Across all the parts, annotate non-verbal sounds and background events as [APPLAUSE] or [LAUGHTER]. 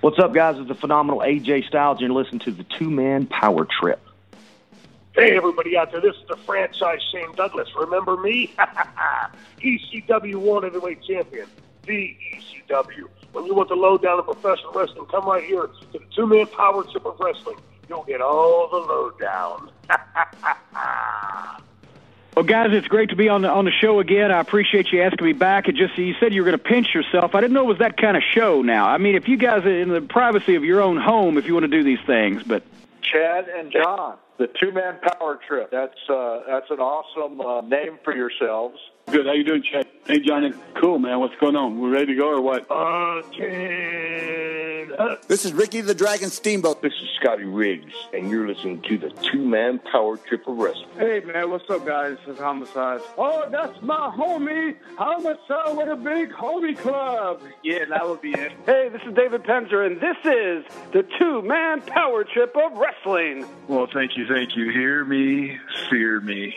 What's up, guys? It's the phenomenal AJ Styles, and you're listening to the Two Man Power Trip. Hey, everybody out there, this is the franchise Shane Douglas. Remember me? [LAUGHS] ECW World Heavyweight Champion, the ECW. When you want the lowdown of professional wrestling, come right here to the Two Man Power Trip of Wrestling. You'll get all the lowdown. [LAUGHS] Well, guys, it's great to be on the on the show again. I appreciate you asking me back. It just you said you were going to pinch yourself. I didn't know it was that kind of show. Now, I mean, if you guys are in the privacy of your own home, if you want to do these things, but Chad and John, the two man power trip. That's uh, that's an awesome uh, name for yourselves. Good. How you doing, Chad? Hey, Johnny. Cool, man. What's going on? We're ready to go or what? Uh, ten, uh, This is Ricky the Dragon Steamboat. This is Scotty Riggs, and you're listening to the Two Man Power Trip of Wrestling. Hey, man. What's up, guys? This is Homicide. Oh, that's my homie, Homicide with a big homie club. Yeah, that would be it. hey, this is David Penzer, and this is the two-man power trip of wrestling. Well, thank you, thank you. Hear me, fear me.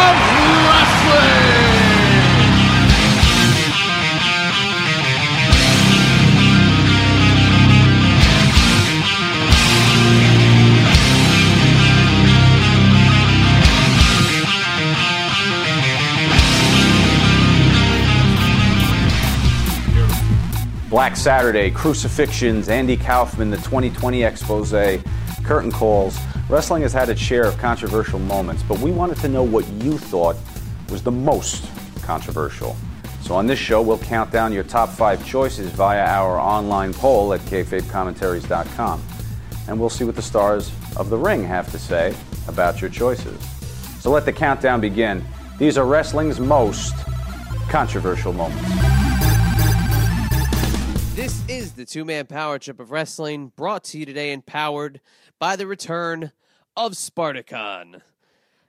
Black Saturday, Crucifixions, Andy Kaufman, the 2020 expose, curtain calls. Wrestling has had its share of controversial moments, but we wanted to know what you thought was the most controversial. So on this show, we'll count down your top five choices via our online poll at kayfabecommentaries.com. And we'll see what the stars of the ring have to say about your choices. So let the countdown begin. These are wrestling's most controversial moments. This is the two man power trip of wrestling brought to you today and powered by the return of Spartacon.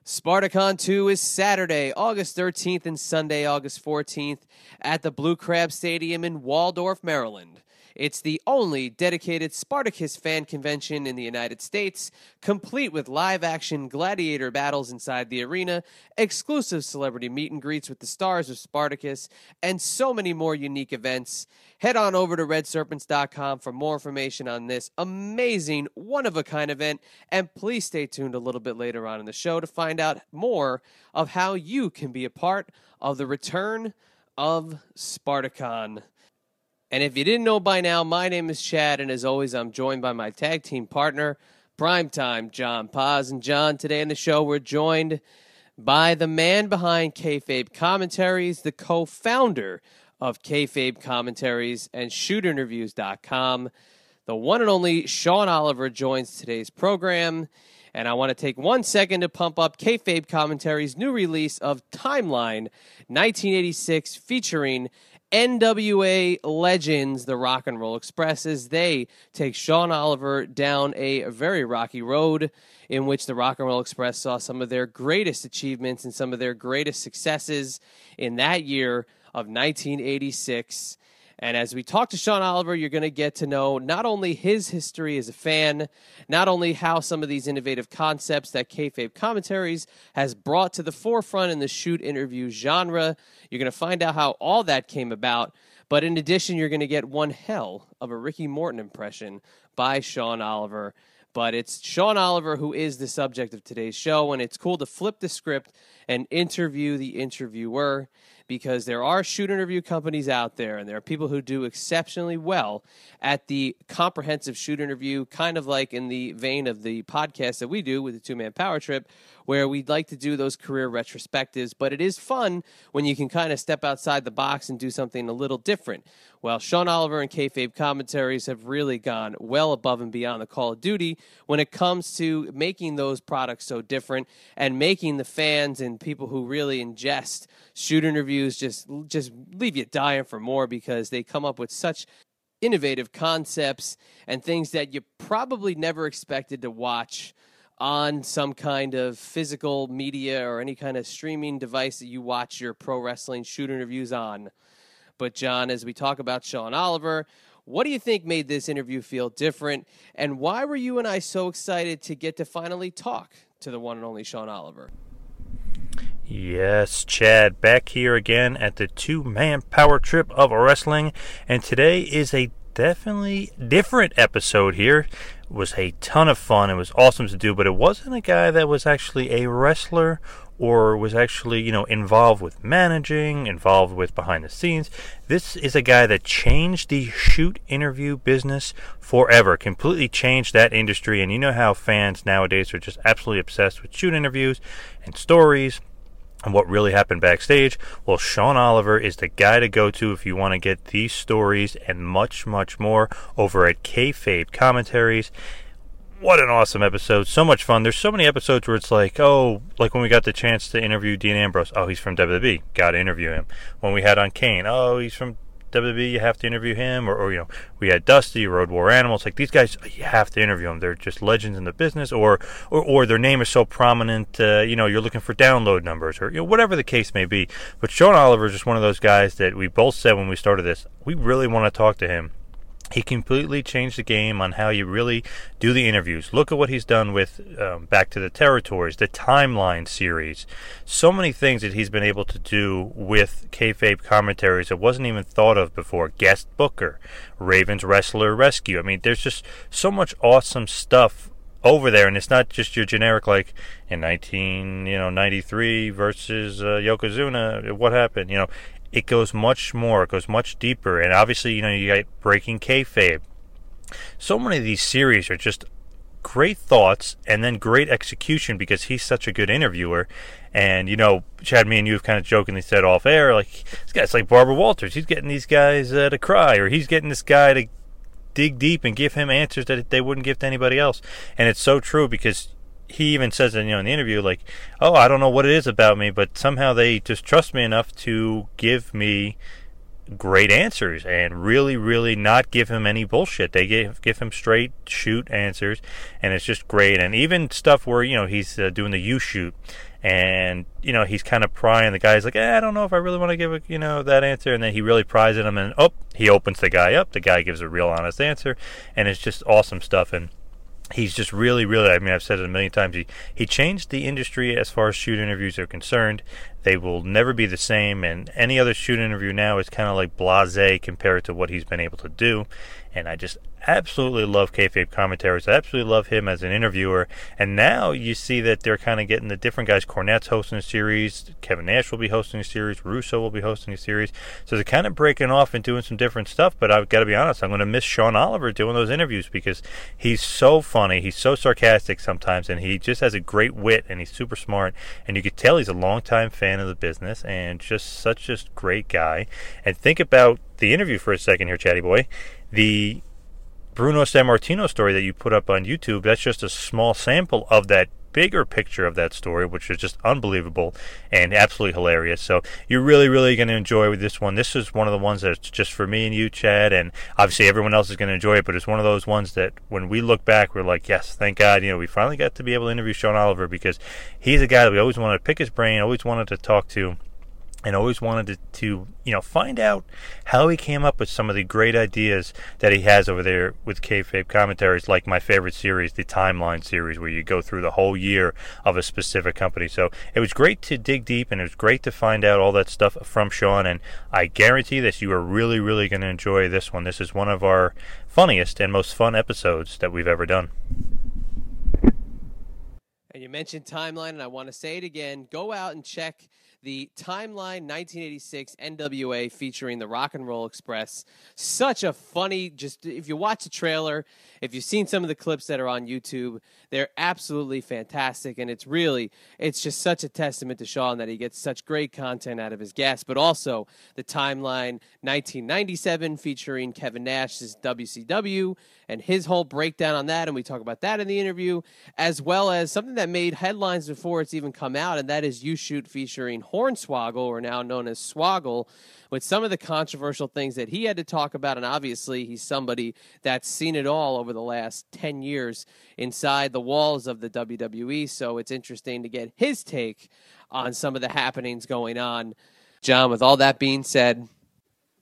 Spartacon 2 is Saturday, August 13th and Sunday, August 14th at the Blue Crab Stadium in Waldorf, Maryland. It's the only dedicated Spartacus fan convention in the United States, complete with live action gladiator battles inside the arena, exclusive celebrity meet and greets with the stars of Spartacus, and so many more unique events. Head on over to redserpents.com for more information on this amazing, one of a kind event, and please stay tuned a little bit later on in the show to find out more of how you can be a part of the return of Spartacon. And if you didn't know by now, my name is Chad, and as always, I'm joined by my tag team partner, Primetime John Paz. And John, today in the show, we're joined by the man behind Kayfabe Commentaries, the co founder of Kayfabe Commentaries and ShootInterviews.com. The one and only Sean Oliver joins today's program. And I want to take one second to pump up Kayfabe Commentaries' new release of Timeline 1986 featuring NWA legends, the Rock and Roll Express, as they take Sean Oliver down a very rocky road in which the Rock and Roll Express saw some of their greatest achievements and some of their greatest successes in that year of 1986. And as we talk to Sean Oliver, you're going to get to know not only his history as a fan, not only how some of these innovative concepts that Kayfabe Commentaries has brought to the forefront in the shoot interview genre. You're going to find out how all that came about. But in addition, you're going to get one hell of a Ricky Morton impression by Sean Oliver. But it's Sean Oliver who is the subject of today's show, and it's cool to flip the script and interview the interviewer because there are shoot interview companies out there and there are people who do exceptionally well at the comprehensive shoot interview, kind of like in the vein of the podcast that we do with the two man power trip, where we'd like to do those career retrospectives. But it is fun when you can kind of step outside the box and do something a little different. Well, Sean Oliver and Kayfabe commentaries have really gone well above and beyond the Call of Duty when it comes to making those products so different and making the fans and people who really ingest shoot interviews just just leave you dying for more because they come up with such innovative concepts and things that you probably never expected to watch on some kind of physical media or any kind of streaming device that you watch your pro wrestling shoot interviews on. But, John, as we talk about Sean Oliver, what do you think made this interview feel different? And why were you and I so excited to get to finally talk to the one and only Sean Oliver? Yes, Chad, back here again at the two man power trip of wrestling. And today is a definitely different episode here. It was a ton of fun. It was awesome to do, but it wasn't a guy that was actually a wrestler or was actually, you know, involved with managing, involved with behind the scenes. This is a guy that changed the shoot interview business forever, completely changed that industry. And you know how fans nowadays are just absolutely obsessed with shoot interviews and stories and what really happened backstage. Well, Sean Oliver is the guy to go to if you want to get these stories and much, much more over at Kayfabe Commentaries what an awesome episode. So much fun. There's so many episodes where it's like, oh, like when we got the chance to interview Dean Ambrose. Oh, he's from WWE. Got to interview him. When we had on Kane. Oh, he's from WWE. You have to interview him. Or, or, you know, we had Dusty, Road War Animals. Like these guys, you have to interview them. They're just legends in the business. Or, or, or their name is so prominent. Uh, you know, you're looking for download numbers or you know, whatever the case may be. But Sean Oliver is just one of those guys that we both said when we started this, we really want to talk to him he completely changed the game on how you really do the interviews. Look at what he's done with um, Back to the Territories, the Timeline series. So many things that he's been able to do with kayfabe commentaries that wasn't even thought of before. Guest Booker, Ravens Wrestler Rescue. I mean, there's just so much awesome stuff over there, and it's not just your generic like in 19 you know 93 versus uh, Yokozuna. What happened? You know, it goes much more, it goes much deeper, and obviously, you know, you got Breaking Kayfabe. So many of these series are just great thoughts and then great execution because he's such a good interviewer. And you know, Chad, me and you have kind of jokingly said off air, like this guy's like Barbara Walters. He's getting these guys uh, to cry, or he's getting this guy to dig deep and give him answers that they wouldn't give to anybody else. And it's so true because he even says in you know in the interview like, "Oh, I don't know what it is about me, but somehow they just trust me enough to give me great answers and really really not give him any bullshit. They give give him straight shoot answers and it's just great. And even stuff where you know he's uh, doing the you shoot and you know he's kind of prying. The guy's like eh, i don't know if i really want to give a, you know that answer. And then he really pries at him and oh he opens the guy up. The guy gives a real honest answer and it's just awesome stuff. And he's just really, really. I mean, I've said it a million times. He he changed the industry as far as shoot interviews are concerned. They will never be the same, and any other shoot interview now is kind of like blasé compared to what he's been able to do. And I just absolutely love kayfabe commentaries. I absolutely love him as an interviewer. And now you see that they're kind of getting the different guys. Cornette's hosting a series. Kevin Nash will be hosting a series. Russo will be hosting a series. So they're kind of breaking off and doing some different stuff. But I've got to be honest, I'm going to miss Sean Oliver doing those interviews because he's so funny. He's so sarcastic sometimes, and he just has a great wit, and he's super smart. And you could tell he's a longtime fan of the business and just such a great guy. And think about the interview for a second here, Chatty Boy. The Bruno Sammartino story that you put up on YouTube, that's just a small sample of that bigger picture of that story, which is just unbelievable and absolutely hilarious. So you're really, really going to enjoy this one. This is one of the ones that's just for me and you, Chad, and obviously everyone else is going to enjoy it. But it's one of those ones that when we look back, we're like, yes, thank God, you know, we finally got to be able to interview Sean Oliver because he's a guy that we always wanted to pick his brain, always wanted to talk to and always wanted to, to, you know find out how he came up with some of the great ideas that he has over there with kayfabe commentaries, like my favorite series, the Timeline series, where you go through the whole year of a specific company. So it was great to dig deep, and it was great to find out all that stuff from Sean. And I guarantee this, you are really, really going to enjoy this one. This is one of our funniest and most fun episodes that we've ever done. And you mentioned timeline, and I want to say it again. Go out and check the Timeline 1986 NWA featuring the Rock and Roll Express. Such a funny, just if you watch the trailer, if you've seen some of the clips that are on YouTube, they're absolutely fantastic. And it's really, it's just such a testament to Sean that he gets such great content out of his guests, but also the Timeline 1997 featuring Kevin Nash's WCW and his whole breakdown on that. And we talk about that in the interview, as well as something that made headlines before it's even come out, and that is You Shoot featuring Hornswoggle, or now known as Swoggle, with some of the controversial things that he had to talk about. And obviously, he's somebody that's seen it all over the last 10 years inside the walls of the WWE. So it's interesting to get his take on some of the happenings going on. John, with all that being said,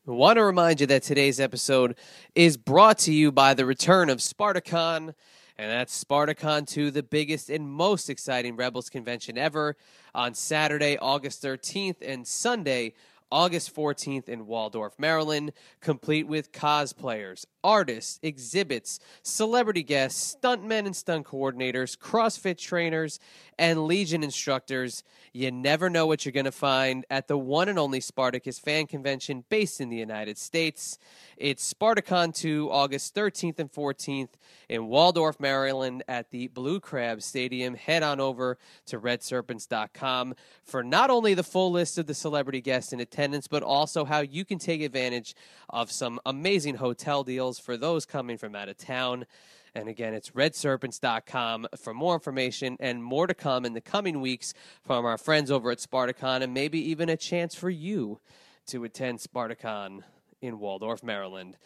I want to remind you that today's episode is brought to you by the return of Spartacon, and that's Spartacon 2, the biggest and most exciting Rebels convention ever, on Saturday, August 13th, and Sunday, August 14th in Waldorf, Maryland, complete with cosplayers, artists, exhibits, celebrity guests, stuntmen and stunt coordinators, CrossFit trainers, and Legion instructors. You never know what you're going to find at the one and only Spartacus fan convention based in the United States. It's Spartacon 2, August 13th and 14th in Waldorf, Maryland at the Blue Crab Stadium. Head on over to redserpents.com for not only the full list of the celebrity guests in attendance, but also how you can take advantage of some amazing hotel deals for those coming from out of town. And again, it's redserpents.com for more information and more to come in the coming weeks from our friends over at Spartacon and maybe even a chance for you to attend Spartacon in Waldorf, Maryland.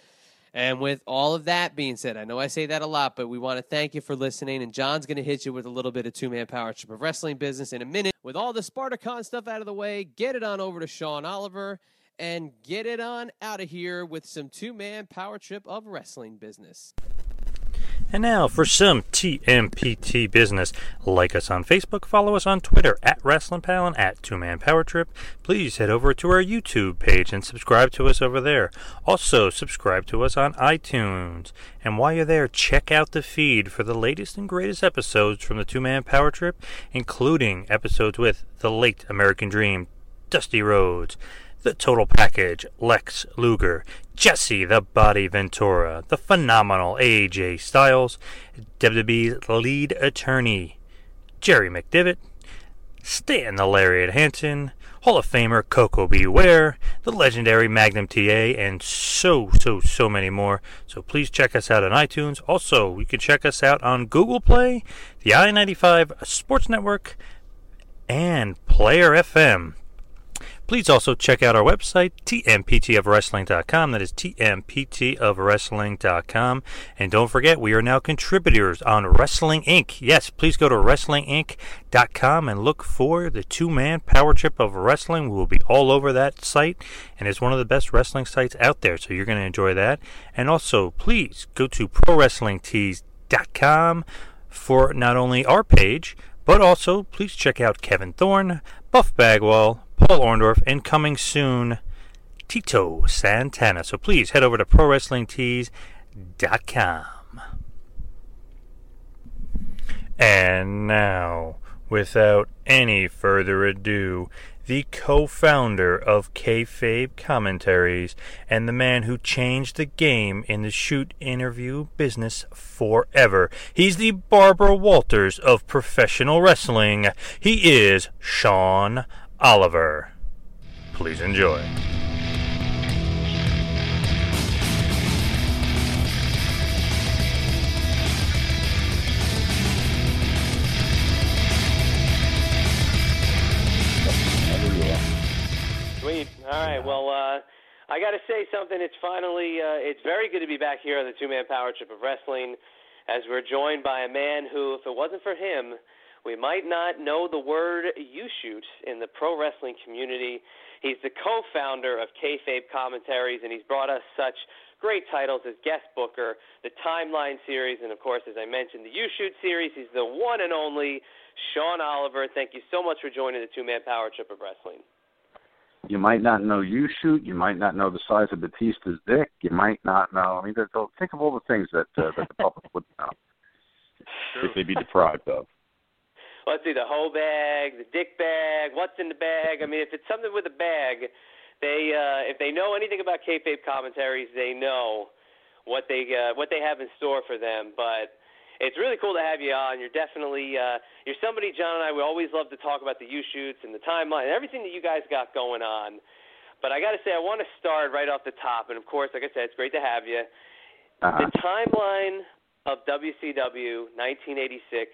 And with all of that being said, I know I say that a lot, but we want to thank you for listening. And John's going to hit you with a little bit of two man power trip of wrestling business in a minute. With all the Spartacon stuff out of the way, get it on over to Sean Oliver and get it on out of here with some two man power trip of wrestling business. And now for some TMPT business. Like us on Facebook, follow us on Twitter at Wrestling Pal and at Two Man Power Trip. Please head over to our YouTube page and subscribe to us over there. Also, subscribe to us on iTunes. And while you're there, check out the feed for the latest and greatest episodes from the Two Man Power Trip, including episodes with the late American Dream, Dusty Rhodes, the Total Package, Lex Luger, Jesse the Body Ventura, the phenomenal AJ Styles, WWE's lead attorney, Jerry McDevitt, Stan the Lariat Hansen, Hall of Famer Koko B. Ware, the legendary Magnum TA, and so, so, so many more. So please check us out on iTunes. Also, you can check us out on Google Play, the I-95 Sports Network, and Player FM. Please also check out our website, tmptofwrestling.com. That is tmptofwrestling.com. And don't forget, we are now contributors on Wrestling Inc. Yes, please go to wrestlinginc.com and look for the two man power trip of wrestling. We will be all over that site, and it's one of the best wrestling sites out there, so you're going to enjoy that. And also, please go to prowrestlingtees.com for not only our page, but also please check out Kevin Thorne, Buff Bagwell, Paul Orndorff, and coming soon, Tito Santana. So please head over to ProWrestlingTees.com. And now, without any further ado, the co-founder of Kayfabe Commentaries and the man who changed the game in the shoot interview business forever. He's the Barbara Walters of professional wrestling. He is Sean Oliver. Please enjoy. All right. Well, uh, I got to say something. It's finally, uh, it's very good to be back here on the Two Man Power Trip of Wrestling, as we're joined by a man who, if it wasn't for him, we might not know the word you shoot in the pro wrestling community. He's the co-founder of Kayfabe Commentaries, and he's brought us such great titles as guest booker, the Timeline series, and of course, as I mentioned, the You Shoot series. He's the one and only Sean Oliver. Thank you so much for joining the Two Man Power Trip of Wrestling. You might not know you shoot. You might not know the size of Batista's dick. You might not know. I mean, think of all the things that uh, that the public would know if they'd be deprived of. let's see, the hoe bag, the dick bag, what's in the bag. I mean, if it's something with a bag, they uh, if they know anything about kayfabe commentaries, they know what they uh, what they have in store for them. But it's really cool to have you on. You're definitely uh, you're somebody John and I we always love to talk about the You Shoots and the timeline, and everything that you guys got going on. But I got to say, I want to start right off the top, and of course, like I said, it's great to have you. Uh-huh. The timeline of WCW 1986,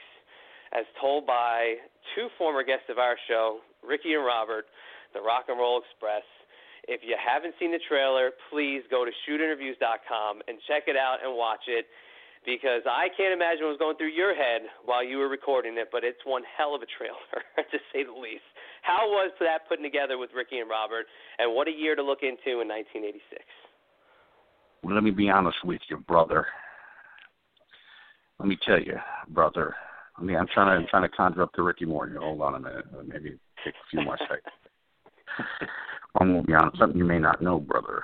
as told by two former guests of our show, Ricky and Robert, the Rock and Roll Express. If you haven't seen the trailer, please go to shootinterviews.com and check it out and watch it because I can't imagine what was going through your head while you were recording it, but it's one hell of a trailer, [LAUGHS] to say the least. How was that putting together with Ricky and Robert, and what a year to look into in 1986? Well, let me be honest with you, brother. Let me tell you, brother. I mean, I'm trying to I'm trying to conjure up the Ricky Morton. Hold on a minute. Maybe take a few more [LAUGHS] seconds. I'm gonna be honest. Something you may not know, brother.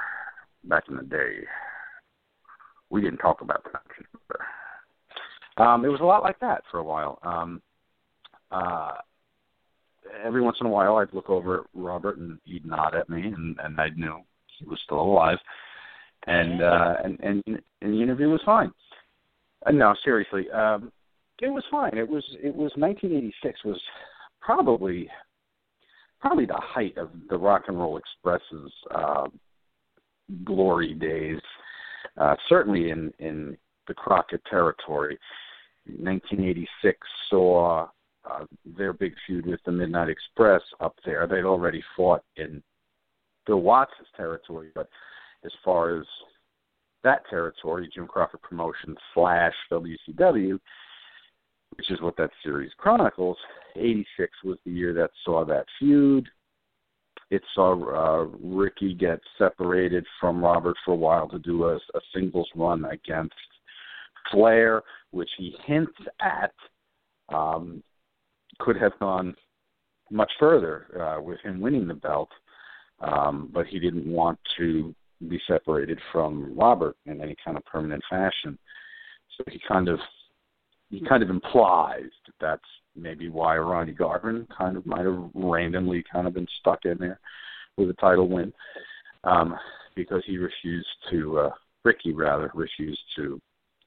Back in the day, we didn't talk about that. Um, it was a lot like that for a while. Um, uh, every once in a while, I'd look over at Robert and he'd nod at me, and, and I knew he was still alive. And uh, and and and the interview was fine. Uh, no, seriously, um, it was fine. It was it was 1986 was probably probably the height of the Rock and Roll Express's uh, glory days. Uh, certainly in in the Crockett territory. 1986 saw uh, their big feud with the Midnight Express up there. They'd already fought in Bill Watts' territory, but as far as that territory, Jim Crockett Promotions slash WCW, which is what that series chronicles, 86 was the year that saw that feud. It saw uh, Ricky get separated from Robert for a while to do a, a singles run against Flair, which he hints at um, could have gone much further uh, with him winning the belt, um, but he didn't want to be separated from Robert in any kind of permanent fashion. So he kind of he kind of implies that that's maybe why Ronnie Garvin kind of might have randomly kind of been stuck in there with a title win um, because he refused to uh, Ricky rather refused to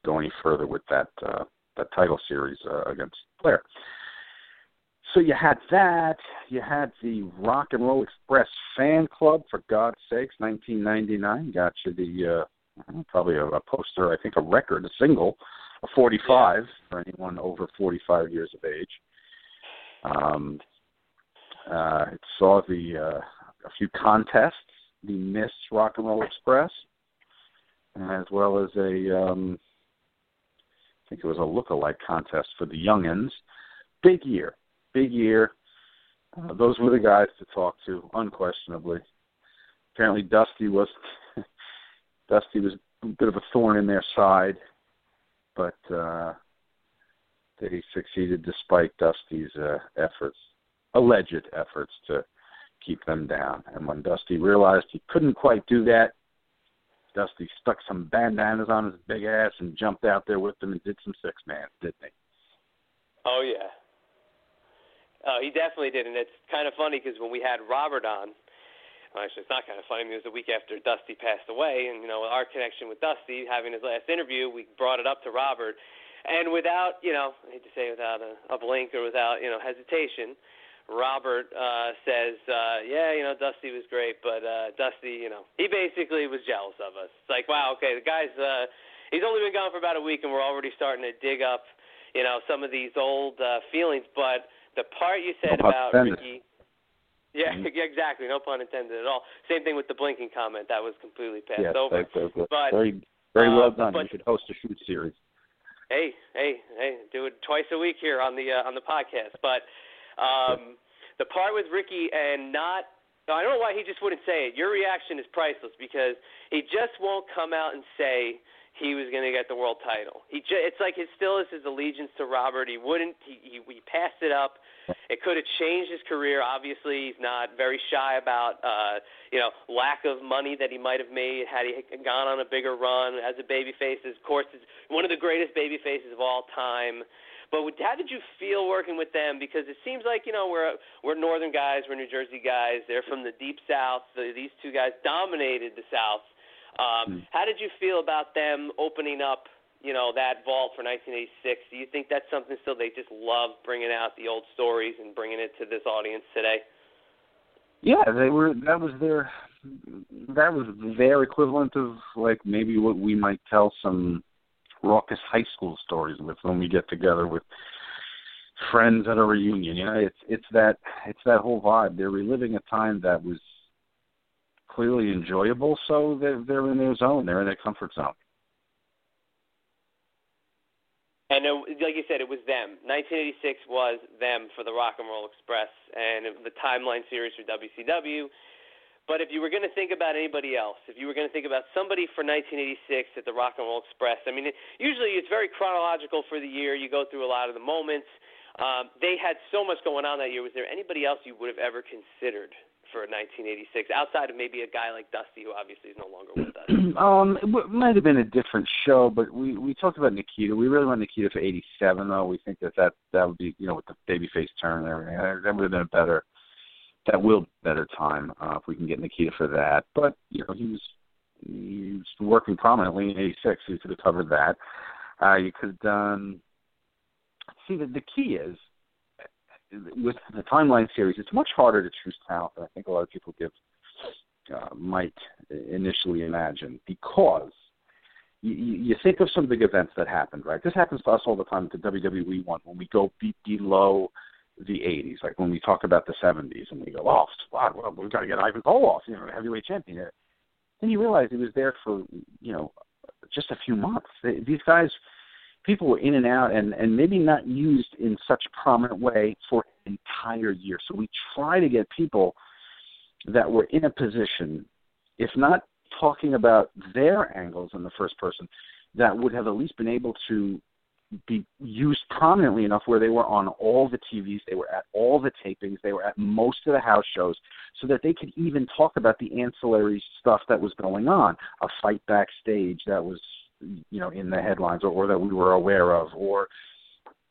go any further with that uh, that title series uh, against Flair. So you had that. You had the Rock and Roll Express fan club, for God's sakes, 1999. Got you the uh, probably a, a poster, I think a record, a single, a 45 for anyone over 45 years of age. Um, uh, it saw the uh, a few contests, the Miss Rock and Roll Express, as well as a um, I think it was a look-alike contest for the youngins. Big year, big year. Uh, those were the guys to talk to, unquestionably. Apparently, Dusty was [LAUGHS] Dusty was a bit of a thorn in their side, but uh, they succeeded despite Dusty's uh, efforts, alleged efforts to keep them down. And when Dusty realized he couldn't quite do that, Dusty stuck some bandanas on his big ass and jumped out there with them and did some six man, didn't he? Oh yeah. Uh, he definitely did, and it's kind of funny because when we had Robert on, well, actually it's not kind of funny. It was a week after Dusty passed away, and you know our connection with Dusty, having his last interview, we brought it up to Robert, and without you know, I hate to say without a, a blink or without you know hesitation, Robert uh, says, uh, yeah, you know, Dusty was great, but uh, Dusty, you know, he basically was jealous of us. It's like, wow, okay, the guy's, uh, he's only been gone for about a week, and we're already starting to dig up, you know, some of these old uh, feelings. But the part you said no about. Ricky, yeah, Mm-hmm. [LAUGHS] exactly, no pun intended at all. Same thing with the blinking comment, that was completely passed yes, over. that- But, very, very well uh, done. but- you should host a shoot series. hey, hey, hey, do it twice a week here on the uh, on the podcast. But um, the part with Ricky and not, I don't know why he just wouldn't say it. Your reaction is priceless because he just won't come out and say he was going to get the world title. He ju- it's like it still is his allegiance to Robert. He wouldn't. He he, he passed it up. It could have changed his career. Obviously, he's not very shy about uh, you know lack of money that he might have made had he gone on a bigger run as a babyface. Of course, is one of the greatest baby faces of all time. But how did you feel working with them? Because it seems like you know we're we're northern guys, we're New Jersey guys. They're from the deep south. These two guys dominated the South. Um, Hmm. How did you feel about them opening up? You know that vault for 1986. Do you think that's something still they just love bringing out the old stories and bringing it to this audience today? Yeah, they were. That was their. That was their equivalent of like maybe what we might tell some raucous high school stories with when we get together with friends at a reunion. You know, it's it's that it's that whole vibe. They're reliving a time that was clearly enjoyable, so they're they're in their zone. They're in their comfort zone. And it, like you said, it was them. 1986 was them for the Rock and Roll Express and the Timeline series for WCW. But if you were going to think about anybody else, if you were going to think about somebody for 1986 at the Rock and Roll Express, I mean, it, usually it's very chronological for the year. You go through a lot of the moments. Um, they had so much going on that year. Was there anybody else you would have ever considered for 1986 outside of maybe a guy like Dusty, who obviously is no longer with us? [CLEARS THROAT] um, it w- might have been a different show, but we we talked about Nikita. We really want Nikita for '87, though. We think that that that would be, you know, with the babyface turn and everything, that would have been a better, that will better time uh, if we can get Nikita for that. But you know, he was he was working prominently in '86. So you could have covered that. Uh, you could have done. See, the the key is with the timeline series, it's much harder to choose talent than I think a lot of people give uh, might initially imagine because you, you think of some big events that happened, right? This happens to us all the time at the WWE one when we go be- below the 80s, like when we talk about the 70s and we go, oh, wow, well, we've got to get Ivan Koloff, you know, heavyweight champion. Then you realize he was there for, you know, just a few months. These guys, people were in and out and, and maybe not used in such a prominent way for an entire year. So we try to get people that were in a position, if not talking about their angles in the first person, that would have at least been able to be used prominently enough where they were on all the TVs, they were at all the tapings, they were at most of the house shows, so that they could even talk about the ancillary stuff that was going on, a fight backstage that was, you know, in the headlines or, or that we were aware of, or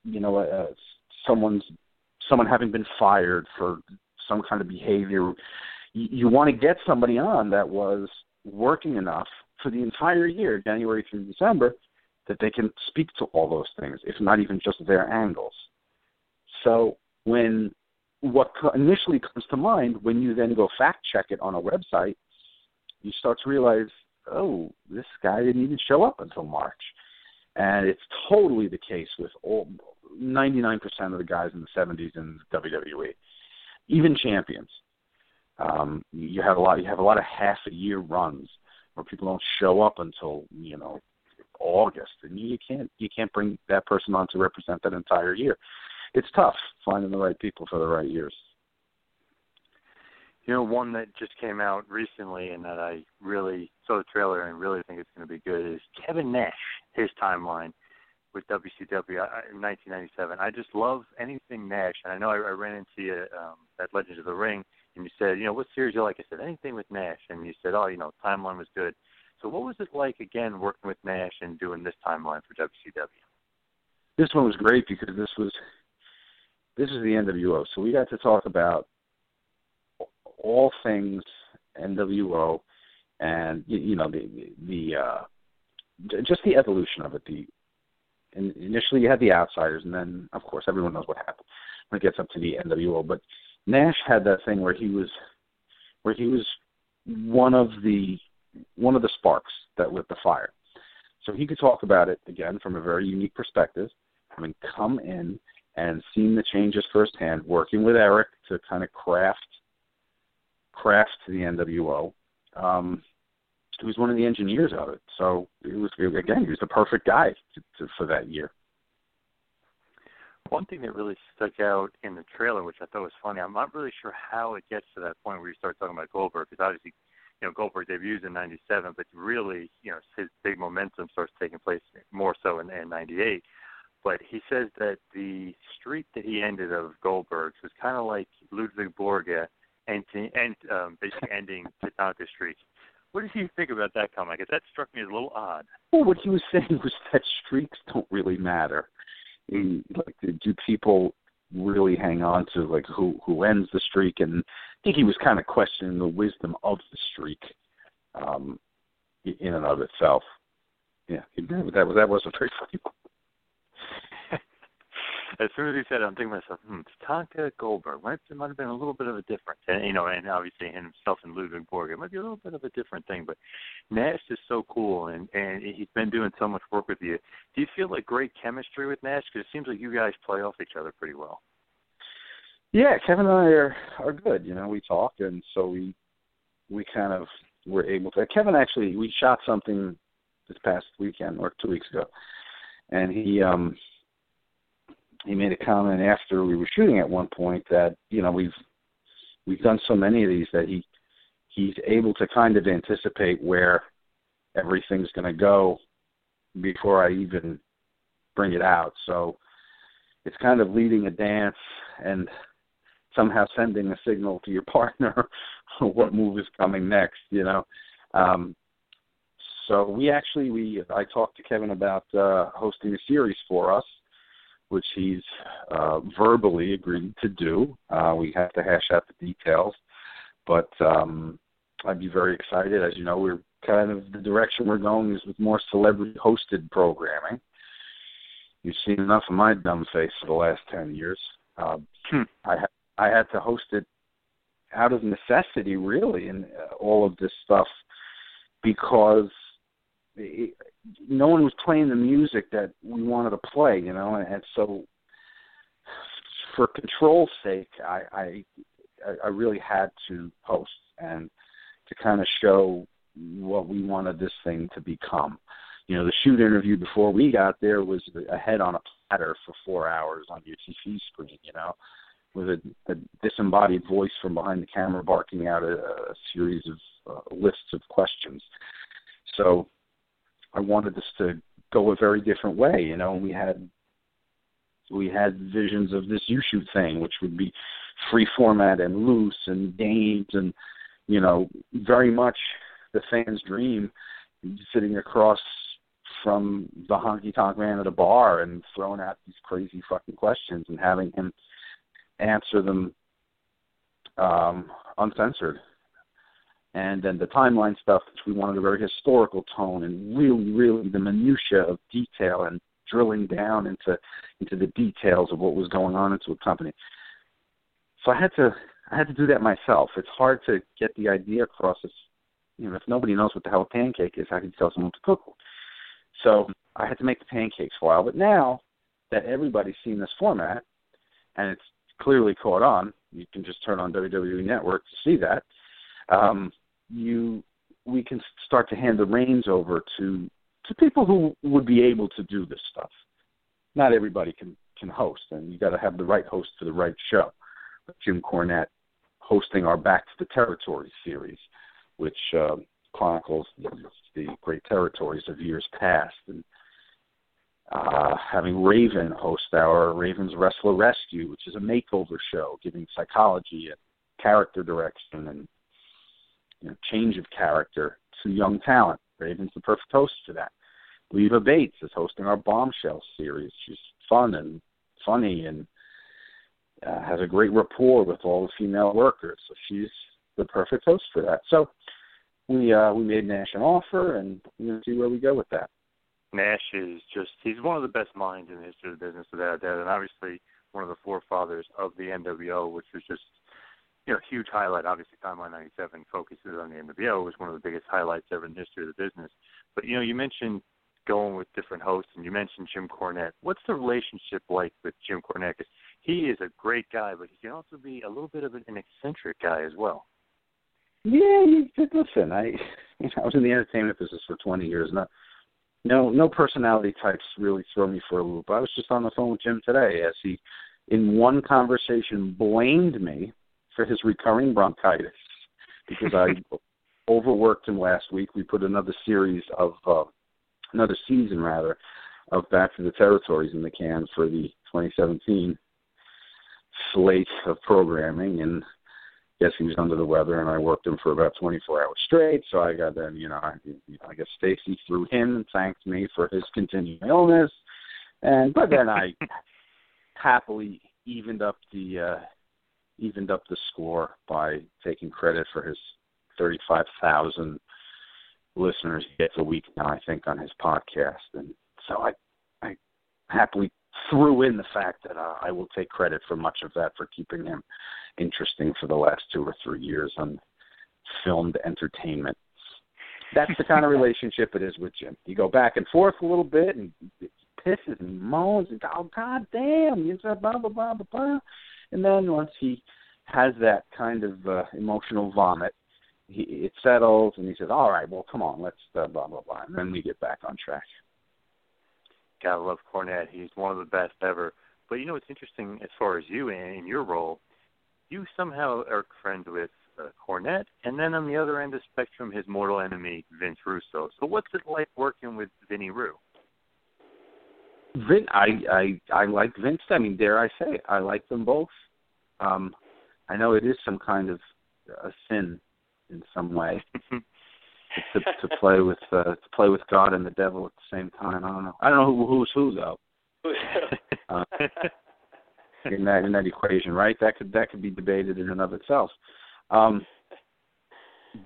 you know, uh, someone's someone having been fired for some kind of behavior. You, you want to get somebody on that was working enough for the entire year, January through December, that they can speak to all those things, if not even just their angles. So when what initially comes to mind when you then go fact check it on a website, you start to realize, oh, this guy didn't even show up until March. And it's totally the case with all 99% of the guys in the 70s in WWE, even champions. Um, you have a lot. You have a lot of half a year runs where people don't show up until you know August, and you can't you can't bring that person on to represent that entire year. It's tough finding the right people for the right years. You know, one that just came out recently and that I really saw the trailer and really think it's going to be good is Kevin Nash, his timeline with WCW in 1997. I just love anything Nash, and I know I, I ran into you um, at Legends of the Ring, and you said, you know, what series you like? I said anything with Nash, and you said, oh, you know, timeline was good. So what was it like again working with Nash and doing this timeline for WCW? This one was great because this was this was the NWO, so we got to talk about all things NWO, and you, know the the uh, just the evolution of it. The initially you had the outsiders, and then of course everyone knows what happened when it gets up to the NWO. But Nash had that thing where he was where he was one of the one of the sparks that lit the fire. So he could talk about it again from a very unique perspective, having come in and seen the changes firsthand, working with Eric to kind of craft craft to the NWO. Um, he was one of the engineers of it, so it was again he was the perfect guy to, to, for that year. One thing that really stuck out in the trailer, which I thought was funny, I'm not really sure how it gets to that point where you start talking about Goldberg, because obviously, you know, Goldberg debuts in '97, but really, you know, his big momentum starts taking place more so in, in '98. But he says that the streak that he ended of Goldberg's was kind of like Ludwig Borga and, and um, basically ending Tatanka's streak. What did you think about that comment? Because that struck me as a little odd. Well, what he was saying was that streaks don't really matter. like, do people really hang on to like who who ends the streak? And I think he was kind of questioning the wisdom of the streak, um, in and of itself. Yeah, that was that was a very funny. As soon as he said it, I'm thinking to myself, hmm, Tatanka Goldberg. Might, it might have been a little bit of a difference. And, you know, and obviously himself and Ludwig Borga, it might be a little bit of a different thing. But Nash is so cool, and, and he's been doing so much work with you. Do you feel like great chemistry with Nash? Because it seems like you guys play off each other pretty well. Yeah, Kevin and I are are good. You know, we talk, and so we we kind of were able to. Kevin actually, we shot something this past weekend or two weeks ago, and he um he made a comment after we were shooting at one point that you know we've we've done so many of these that he he's able to kind of anticipate where everything's going to go before I even bring it out. So it's kind of leading a dance and somehow sending a signal to your [LAUGHS] partner what move is coming next, you know. Um so we actually we I talked to Kevin about uh hosting a series for us which he's uh, verbally agreed to do. Uh, we have to hash out the details, but um, I'd be very excited. As you know, we're kind of the direction we're going is with more celebrity hosted programming. You've seen enough of my dumb face for the last ten years. Uh, hmm. I ha- I had to host it out of necessity, really, and uh, all of this stuff because no one was playing the music that we wanted to play, you know, and so for control's sake, I I I really had to post and to kind of show what we wanted this thing to become. You know, the shoot interview before we got there was a head on a platter for four hours on your TV screen. You know, with a, a disembodied voice from behind the camera barking out a, a series of uh, lists of questions. So I wanted this to go a very different way, you know, and we had we had visions of this You Shoot thing, which would be free format and loose and games and you know, very much the fan's dream sitting across from the honky tonk man at a bar and throwing out these crazy fucking questions and having him answer them um uncensored and then the timeline stuff, which we wanted a very historical tone and really, really the minutia of detail and drilling down into into the details of what was going on into a company. So I had to I had to do that myself. It's hard to get the idea across. You know if nobody knows what the hell a pancake is, how can you tell someone to cook? So I had to make the pancakes for a while. But now that everybody's seen this format and it's clearly caught on, you can just turn on WWE Network to see that. Um, you we can start to hand the reins over to to people who would be able to do this stuff. Not everybody can can host, and you got to have the right host for the right show. Jim Cornette hosting our Back to the Territory series, which uh, chronicles the, the great territories of years past, and uh, having Raven host our Raven's Wrestler Rescue, which is a makeover show giving psychology and character direction and you know, change of character to young talent. Raven's the perfect host for that. Leva Bates is hosting our Bombshell series. She's fun and funny and uh, has a great rapport with all the female workers. So she's the perfect host for that. So we uh, we made Nash an offer, and to see where we go with that. Nash is just he's one of the best minds in the history of the business without that, and obviously one of the forefathers of the NWO, which was just you know, huge highlight. Obviously, Timeline 97 focuses on the NWO. It was one of the biggest highlights ever in the history of the business. But, you know, you mentioned going with different hosts, and you mentioned Jim Cornette. What's the relationship like with Jim Cornette? Because he is a great guy, but he can also be a little bit of an eccentric guy as well. Yeah, you, listen, I, [LAUGHS] you know, I was in the entertainment business for 20 years. No, no, no personality types really throw me for a loop. I was just on the phone with Jim today as he, in one conversation, blamed me for his recurring bronchitis because I [LAUGHS] overworked him last week. We put another series of uh, another season rather of Back to the Territories in the can for the 2017 slate of programming, and yes, he was under the weather, and I worked him for about 24 hours straight. So I got then, you know, I, I guess Stacy through him and thanked me for his continuing illness, And but then I [LAUGHS] happily evened up the uh evened up the score by taking credit for his thirty five thousand listeners he gets a week now, I think, on his podcast. And so I I happily threw in the fact that uh, I will take credit for much of that for keeping him interesting for the last two or three years on filmed entertainment. That's the kind of relationship it is with Jim. You go back and forth a little bit and pisses and moans and oh god damn, you said blah blah blah blah blah. And then once he has that kind of uh, emotional vomit, he it settles and he says, "All right, well, come on, let's uh, blah blah blah," and then we get back on track. Gotta love Cornette. He's one of the best ever. But you know what's interesting as far as you and in your role, you somehow are friends with uh, Cornette, and then on the other end of the spectrum, his mortal enemy Vince Russo. So what's it like working with Vinny Rue? Vin, I I I like Vince. I mean, dare I say, it, I like them both. Um, I know it is some kind of a sin in some way [LAUGHS] to to play with uh, to play with God and the devil at the same time. I don't know. I don't know who who's who though. [LAUGHS] uh, in that in that equation, right? That could that could be debated in and of itself. Um,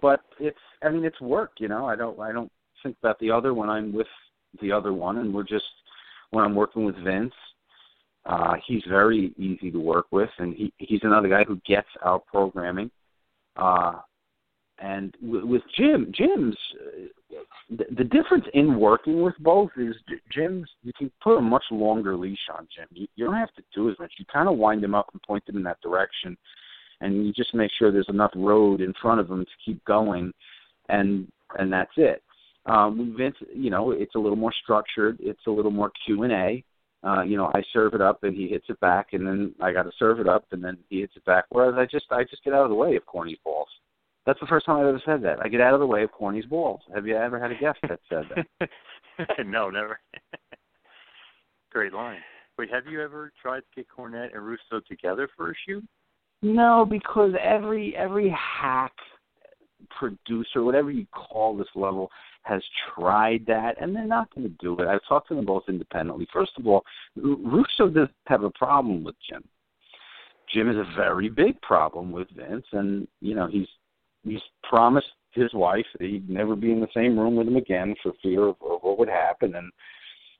but it's I mean it's work, you know. I don't I don't think about the other when I'm with the other one, and we're just when I'm working with Vince. Uh, he's very easy to work with, and he he's another guy who gets our programming. Uh, and with, with Jim, Jim's uh, the, the difference in working with both is Jim's you can put a much longer leash on Jim. You, you don't have to do as much. You kind of wind him up and point him in that direction, and you just make sure there's enough road in front of him to keep going, and and that's it. Um, Vince, you know, it's a little more structured. It's a little more Q and A. Uh, you know, I serve it up and he hits it back, and then I got to serve it up and then he hits it back. Whereas I just I just get out of the way of corny balls. That's the first time I've ever said that. I get out of the way of Corny's balls. Have you ever had a guest that said that? [LAUGHS] no, never. [LAUGHS] Great line. Wait, have you ever tried to get Cornette and Russo together for a shoot? No, because every every hack producer, whatever you call this level, has tried that, and they're not going to do it. I've talked to them both independently. First of all, Russo doesn't have a problem with Jim. Jim has a very big problem with Vince, and you know he's he's promised his wife that he'd never be in the same room with him again for fear of, of what would happen. And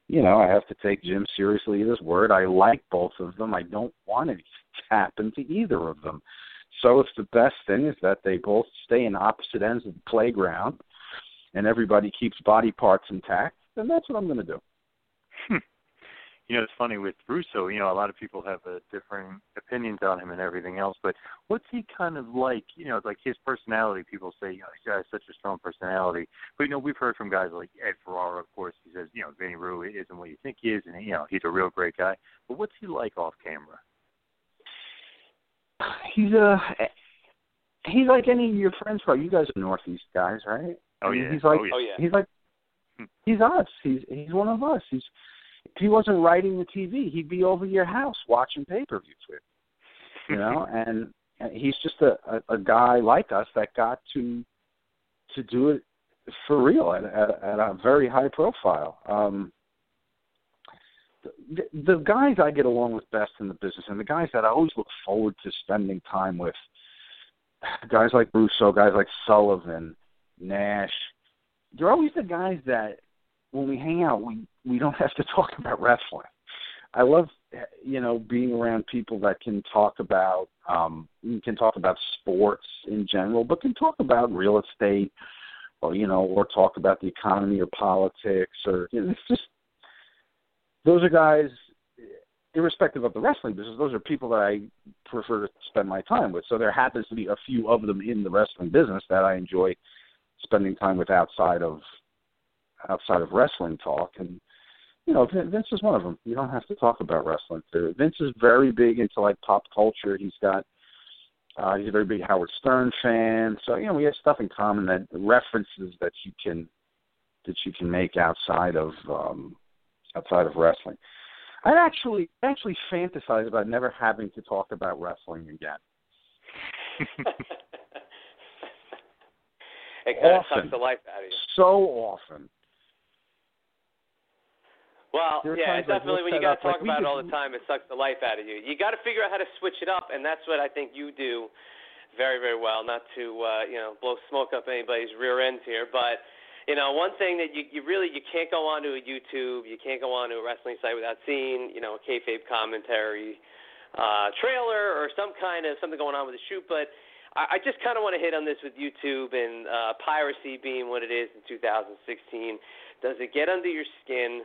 you know, I have to take Jim seriously at his word. I like both of them. I don't want anything to happen to either of them. So if the best thing is that they both stay in opposite ends of the playground and everybody keeps body parts intact, then that's what I'm going to do. Hmm you know, it's funny with Russo. You know, a lot of people have a different opinions on him and everything else. But what's he kind of like? You know, like his personality. People say, you know, he has such a strong personality. But you know, we've heard from guys like Ed Ferrara. Of course, he says, you know, Vinny Rue isn't what you think he is, and you know, he's a real great guy. But what's he like off camera? He's a. He's like any of your friends. Probably you guys are Northeast guys, right? Oh yeah. He's like. Oh yeah. He's like. He's us. He's he's one of us. He's if he wasn't writing the TV, he'd be over your house watching pay per views with you. know, [LAUGHS] and, and he's just a, a, a guy like us that got to to do it for real at, at, at a very high profile. Um, the, guys I get along with best in the business, and the guys that I always look forward to spending time with, guys like Russo, guys like Sullivan, Nash, they're always the guys that when we hang out, we we don't have to [LAUGHS] talk about wrestling. I love you know being around people that can talk about um can talk about sports in general, but can talk about real estate or you know or talk about the economy or politics or you know, it's just those are guys irrespective of the wrestling business, those are people that I prefer to spend my time with. So there happens to be a few of them in the wrestling business that I enjoy spending time with outside of outside of wrestling talk, and you know Vince is one of them. You don't have to talk about wrestling. Vince is very big into like pop culture. He's got uh, he's a very big Howard Stern fan, so you know we have stuff in common that references that you can that you can make outside of um, outside of wrestling. I'd actually actually fantasize about never having to talk about wrestling again. [LAUGHS] it kind often, of sucks the life out of you. So often. Well, yeah, times, definitely. when you got to talk like, about it all the time, it sucks the life out of you. You got to figure out how to switch it up, and that's what I think you do very, very well. Not to uh, you know blow smoke up anybody's rear ends here, but you know one thing that you, you really you can't go onto a YouTube, you can't go onto a wrestling site without seeing you know a kayfabe commentary uh, trailer or some kind of something going on with the shoot, but. I I just kind of want to hit on this with YouTube and uh, piracy being what it is in 2016. Does it get under your skin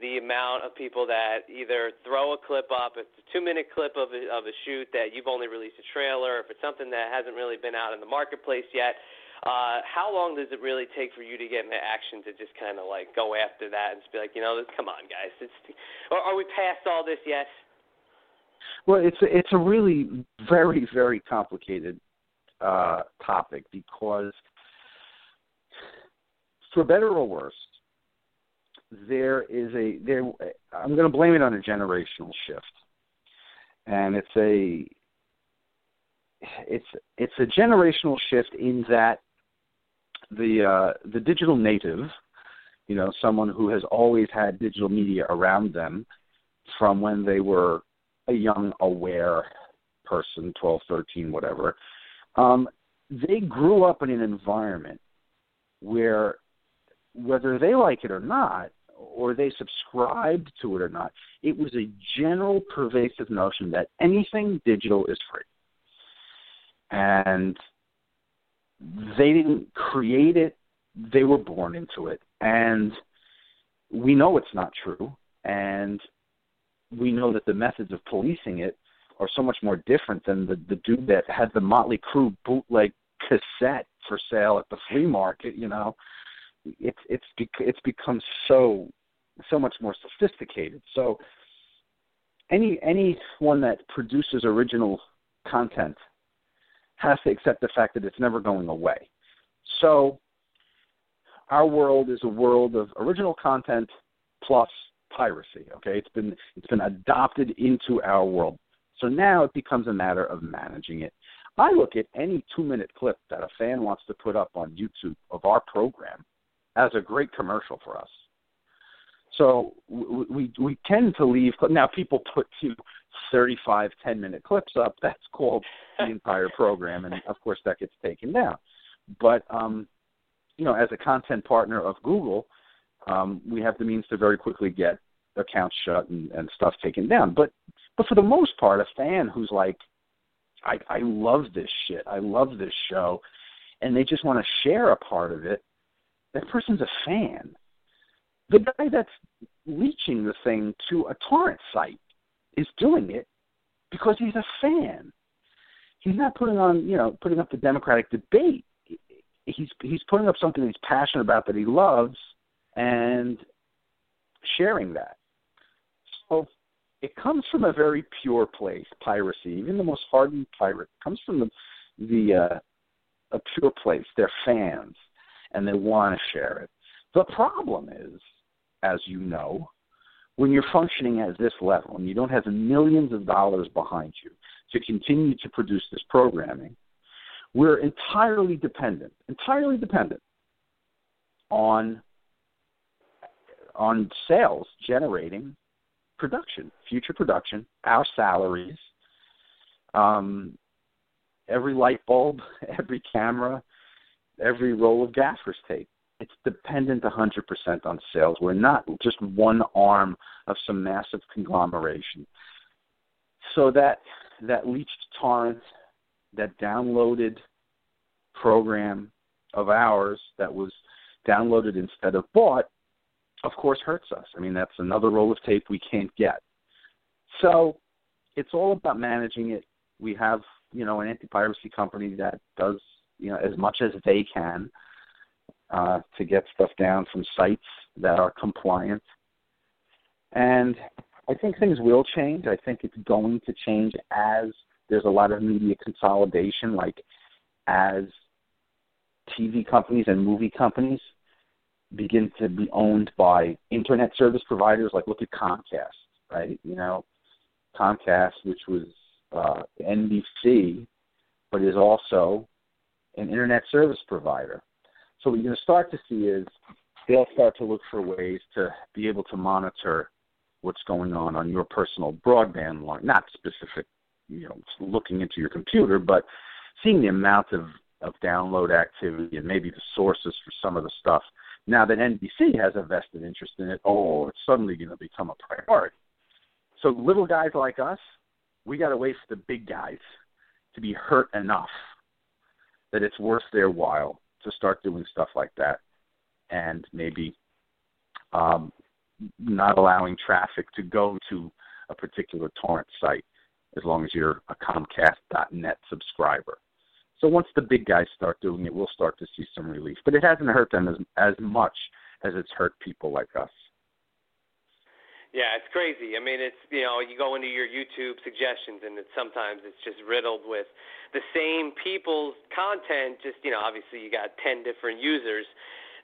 the amount of people that either throw a clip up, it's a two minute clip of a, of a shoot that you've only released a trailer, if it's something that hasn't really been out in the marketplace yet, uh, how long does it really take for you to get into action to just kind of like go after that and just be like, you know, come on, guys, it's, are, are we past all this yet? Well, it's a, it's a really very very complicated uh, topic because, for better or worse, there is a there. I'm going to blame it on a generational shift, and it's a it's it's a generational shift in that the uh, the digital native, you know, someone who has always had digital media around them from when they were a young, aware person, 12, 13, whatever, um, they grew up in an environment where, whether they like it or not, or they subscribed to it or not, it was a general pervasive notion that anything digital is free. And they didn't create it, they were born into it. And we know it's not true. And we know that the methods of policing it are so much more different than the, the dude that had the Motley Crue bootleg cassette for sale at the flea market. You know, it's it's bec- it's become so so much more sophisticated. So any anyone that produces original content has to accept the fact that it's never going away. So our world is a world of original content plus piracy. Okay, it's been it's been adopted into our world. So now it becomes a matter of managing it. I look at any two minute clip that a fan wants to put up on YouTube of our program as a great commercial for us. So we we, we tend to leave now. People put you know, 35 10 minute clips up. That's called the entire program, and of course that gets taken down. But um, you know, as a content partner of Google, um, we have the means to very quickly get accounts shut and, and stuff taken down. But but for the most part, a fan who's like, I, I love this shit, I love this show, and they just want to share a part of it, that person's a fan. The guy that's leeching the thing to a torrent site is doing it because he's a fan. He's not putting on, you know, putting up the democratic debate. He's he's putting up something he's passionate about that he loves and sharing that. So it comes from a very pure place, piracy. Even the most hardened pirate comes from the the uh, a pure place. They're fans and they want to share it. The problem is, as you know, when you're functioning at this level and you don't have millions of dollars behind you to continue to produce this programming, we're entirely dependent, entirely dependent on on sales generating production, future production, our salaries, um, every light bulb, [LAUGHS] every camera, every roll of gaffer's tape. It's dependent 100% on sales. We're not just one arm of some massive conglomeration. So that that leached torrent, that downloaded program of ours that was downloaded instead of bought, of course hurts us. I mean, that's another roll of tape we can't get. So it's all about managing it. We have, you know, an anti-piracy company that does, you know, as much as they can uh, to get stuff down from sites that are compliant. And I think things will change. I think it's going to change as there's a lot of media consolidation, like as TV companies and movie companies begin to be owned by internet service providers. Like look at Comcast, right? You know, Comcast, which was uh, NBC, but is also an internet service provider. So what you're going to start to see is they'll start to look for ways to be able to monitor what's going on on your personal broadband line, not specific, you know, looking into your computer, but seeing the amount of, of download activity and maybe the sources for some of the stuff. Now that NBC has a vested interest in it, oh, it's suddenly going to become a priority. So little guys like us, we got to wait for the big guys to be hurt enough that it's worth their while to start doing stuff like that, and maybe um, not allowing traffic to go to a particular torrent site as long as you're a Comcast.net subscriber. So once the big guys start doing it, we'll start to see some relief. But it hasn't hurt them as as much as it's hurt people like us. Yeah, it's crazy. I mean, it's you know, you go into your YouTube suggestions, and it's sometimes it's just riddled with the same people's content. Just you know, obviously you got ten different users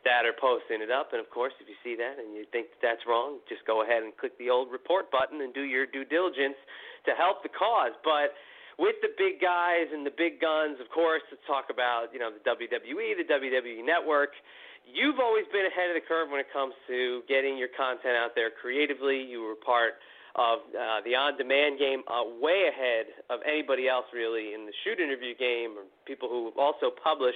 that are posting it up, and of course, if you see that and you think that's wrong, just go ahead and click the old report button and do your due diligence to help the cause. But with the big guys and the big guns, of course, let's talk about you know the WWE, the WWE Network you've always been ahead of the curve when it comes to getting your content out there creatively. You were part of uh, the on-demand game, uh, way ahead of anybody else really in the shoot interview game, or people who also publish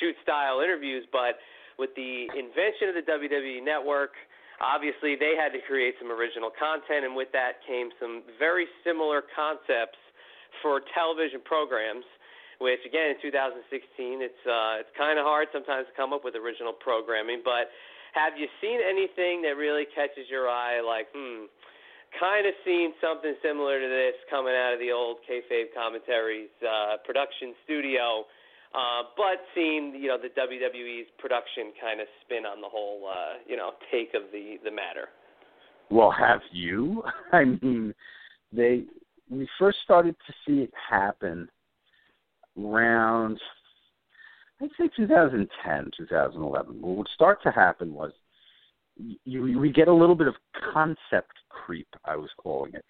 shoot-style interviews. But with the invention of the WWE Network, obviously they had to create some original content, and with that came some very similar concepts for television programs which again in 2016 it's uh, it's kind of hard sometimes to come up with original programming. But have you seen anything that really catches your eye? Like, hmm, kind of seen something similar to this coming out of the old kayfabe commentaries uh, production studio. Uh, but seeing you know the WWE's production kind of spin on the whole uh, you know take of the the matter. Well, have you? [LAUGHS] I mean, they we first started to see it happen around I'd say 2010, 2011. What would start to happen was you, we get a little bit of concept creep, I was calling it.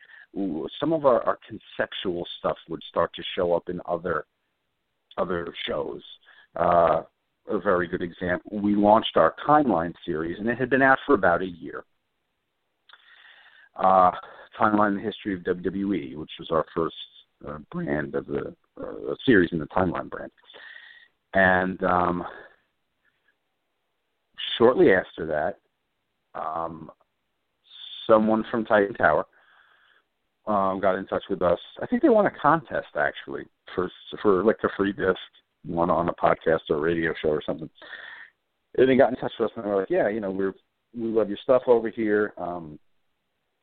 Some of our, our conceptual stuff would start to show up in other other shows. Uh, a very good example. We launched our timeline series, and it had been out for about a year. Uh, timeline: The History of WWE, which was our first uh, brand of the uh, series in the Timeline brand. And um, shortly after that, um, someone from Titan Tower um, got in touch with us. I think they won a contest actually for for like a free disc, one on a podcast or a radio show or something. And they got in touch with us and they were like, "Yeah, you know, we're we love your stuff over here. Um,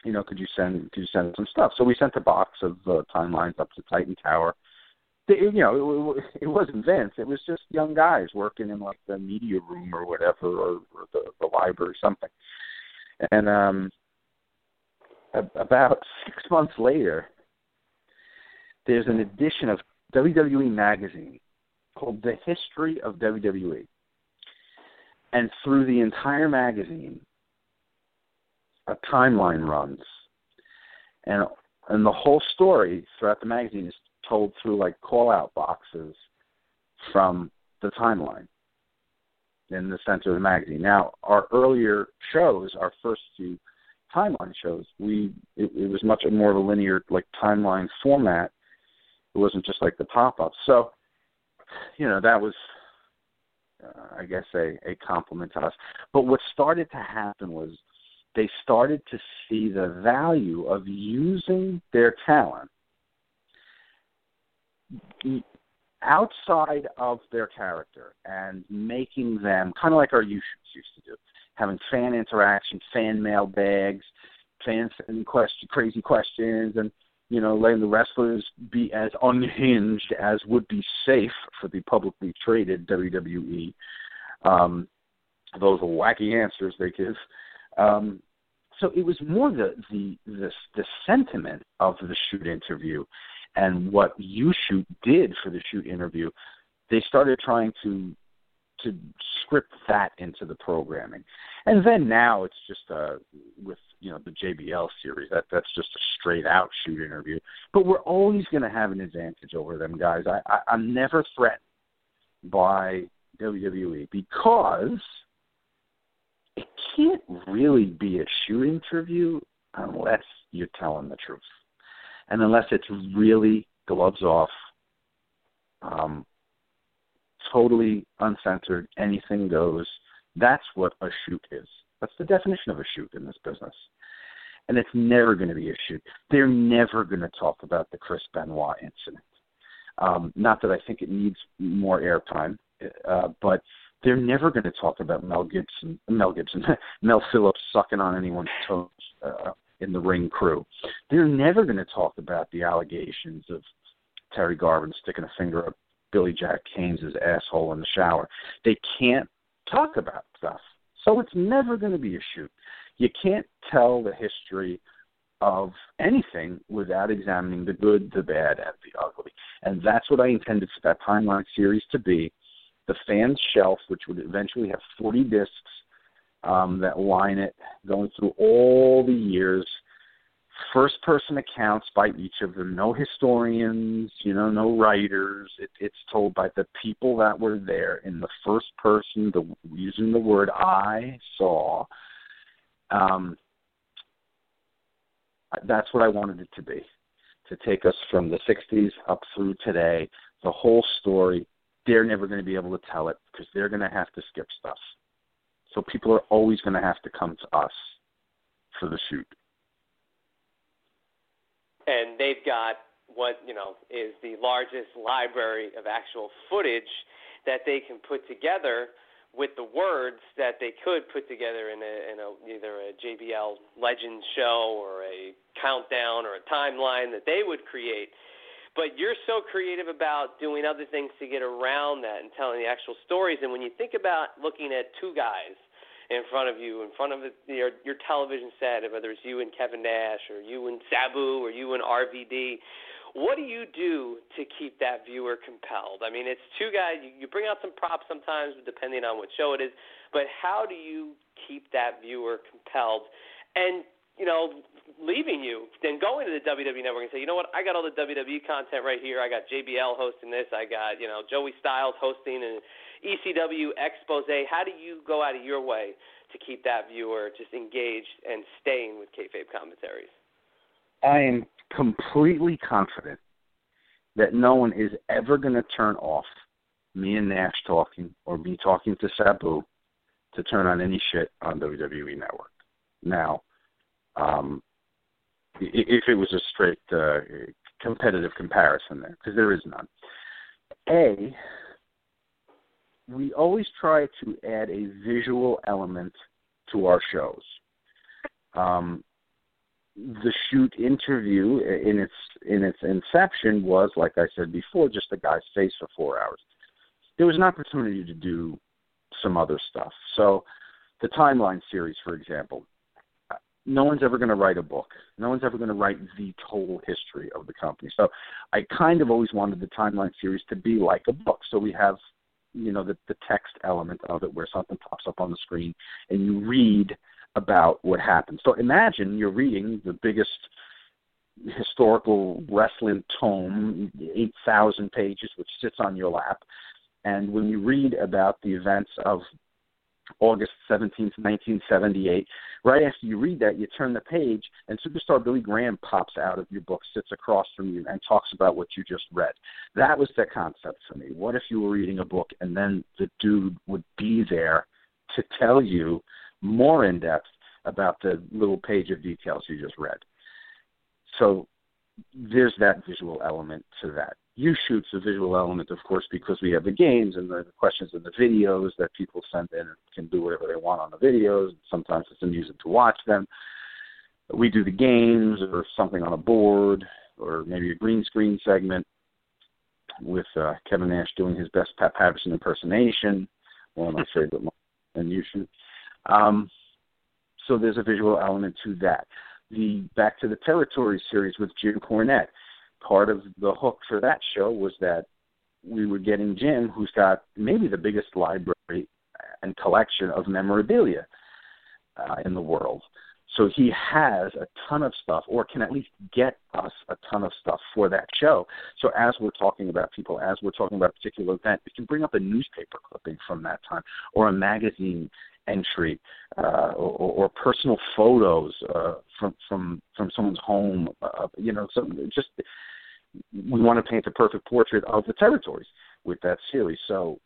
you know, could you send could you send some stuff? So we sent a box of uh, timelines up to Titan Tower. You know, it, it wasn't Vince. It was just young guys working in like the media room or whatever, or, or the, the library or something. And um, about six months later, there's an edition of WWE magazine called The History of WWE. And through the entire magazine, a timeline runs, and and the whole story throughout the magazine is told through like call out boxes from the timeline in the center of the magazine. Now, our earlier shows, our first two timeline shows, we it, it was much more of a linear like timeline format. It wasn't just like the pop ups. So, you know, that was uh, I guess a, a compliment to us. But what started to happen was they started to see the value of using their talent outside of their character and making them kind of like our shoots used to do, having fan interaction, fan mail bags, fans sending question, crazy questions, and you know, letting the wrestlers be as unhinged as would be safe for the publicly traded WWE. Um, those wacky answers they give. Um, so it was more the, the the the sentiment of the shoot interview and what You Shoot did for the shoot interview. They started trying to to script that into the programming, and then now it's just uh with you know the JBL series that that's just a straight out shoot interview. But we're always going to have an advantage over them guys. I, I I'm never threatened by WWE because it can't really be a shoot interview unless you're telling the truth, and unless it's really gloves off, um, totally uncensored, anything goes. That's what a shoot is. That's the definition of a shoot in this business. And it's never going to be a shoot. They're never going to talk about the Chris Benoit incident. Um, not that I think it needs more airtime, uh, but they're never going to talk about Mel Gibson, Mel Gibson, [LAUGHS] Mel Phillips sucking on anyone's toes uh, in the ring crew. They're never going to talk about the allegations of Terry Garvin sticking a finger up Billy Jack Haynes' asshole in the shower. They can't talk about stuff. So it's never going to be a shoot. You can't tell the history of anything without examining the good, the bad, and the ugly. And that's what I intended for that timeline series to be the fans shelf, which would eventually have 40 discs um, that line it, going through all the years. First person accounts by each of them. No historians you know no writers. It, it's told by the people that were there in the first person the using the word i saw. Um that's what i wanted it to be to take us from the 60s up through today. The whole story they're never going to be able to tell it because they're going to have to skip stuff so people are always going to have to come to us for the shoot and they've got what you know is the largest library of actual footage that they can put together with the words that they could put together in a, in a either a JBL legend show or a countdown or a timeline that they would create. But you're so creative about doing other things to get around that and telling the actual stories. And when you think about looking at two guys in front of you, in front of your your television set, whether it's you and Kevin Nash or you and Sabu or you and RVD. What do you do to keep that viewer compelled? I mean, it's two guys. You, you bring out some props sometimes, depending on what show it is. But how do you keep that viewer compelled? And you know, leaving you, then going to the WWE Network and say, you know what, I got all the WWE content right here. I got JBL hosting this. I got you know Joey Styles hosting and ECW expose. How do you go out of your way to keep that viewer just engaged and staying with kayfabe commentaries? I am completely confident that no one is ever going to turn off me and Nash talking or me talking to Sabu to turn on any shit on WWE Network. Now, um, if it was a straight uh, competitive comparison there, because there is none. A, we always try to add a visual element to our shows. Um, the shoot interview in its in its inception was, like I said before, just a guy's face for four hours. There was an opportunity to do some other stuff. So, the timeline series, for example, no one's ever going to write a book. No one's ever going to write the total history of the company. So, I kind of always wanted the timeline series to be like a book. So we have you know the the text element of it where something pops up on the screen and you read about what happened. So imagine you're reading the biggest historical wrestling tome, 8,000 pages, which sits on your lap. And when you read about the events of August 17th, 1978. Right after you read that, you turn the page, and Superstar Billy Graham pops out of your book, sits across from you, and talks about what you just read. That was the concept for me. What if you were reading a book, and then the dude would be there to tell you more in depth about the little page of details you just read? So there's that visual element to that You Shoot's a visual element, of course, because we have the games and the questions and the videos that people send in and can do whatever they want on the videos. Sometimes it's amusing to watch them. We do the games or something on a board or maybe a green screen segment with uh, Kevin Nash doing his best Pat Patterson impersonation, one of my [LAUGHS] favorite and you shoot. Um, so there's a visual element to that. The Back to the Territory series with Jim Cornette part of the hook for that show was that we were getting Jim, who's got maybe the biggest library and collection of memorabilia uh, in the world. So he has a ton of stuff, or can at least get us a ton of stuff for that show. So as we're talking about people, as we're talking about a particular event, we can bring up a newspaper clipping from that time or a magazine entry uh, or, or personal photos uh, from from from someone's home. Uh, you know, some just we want to paint the perfect portrait of the territories with that series. So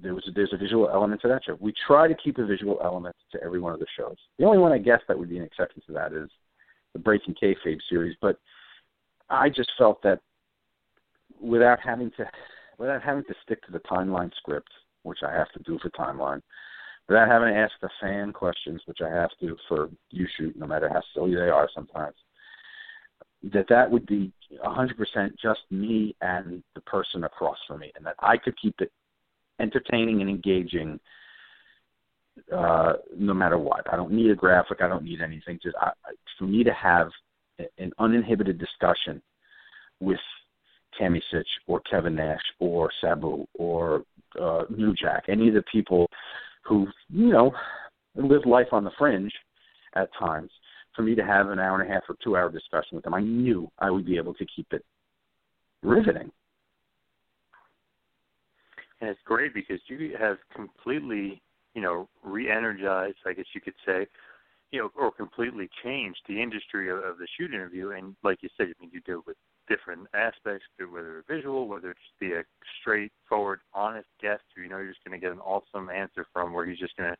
there was a, there's a visual element to that show. We try to keep a visual element to every one of the shows. The only one I guess that would be an exception to that is the Breaking Kayfabe series. But I just felt that without having to without having to stick to the timeline script, which I have to do for timeline, without having to ask the fan questions, which I have to for You Shoot, no matter how silly they are sometimes, that that would be 100% just me and the person across from me, and that I could keep it entertaining and engaging uh, no matter what. I don't need a graphic. I don't need anything. Just I, for me to have an uninhibited discussion with Tammy Sytch or Kevin Nash or Sabu or uh, New Jack, any of the people who you know live life on the fringe at times. For me to have an hour and a half or two hour discussion with them, I knew I would be able to keep it riveting. And it's great because you have completely, you know, re-energized, I guess you could say, you know, or completely changed the industry of, of the shoot interview. And like you said, I mean, you deal with different aspects, whether it's visual, whether it's be a straightforward, honest guest who you know you're just going to get an awesome answer from, where he's just going to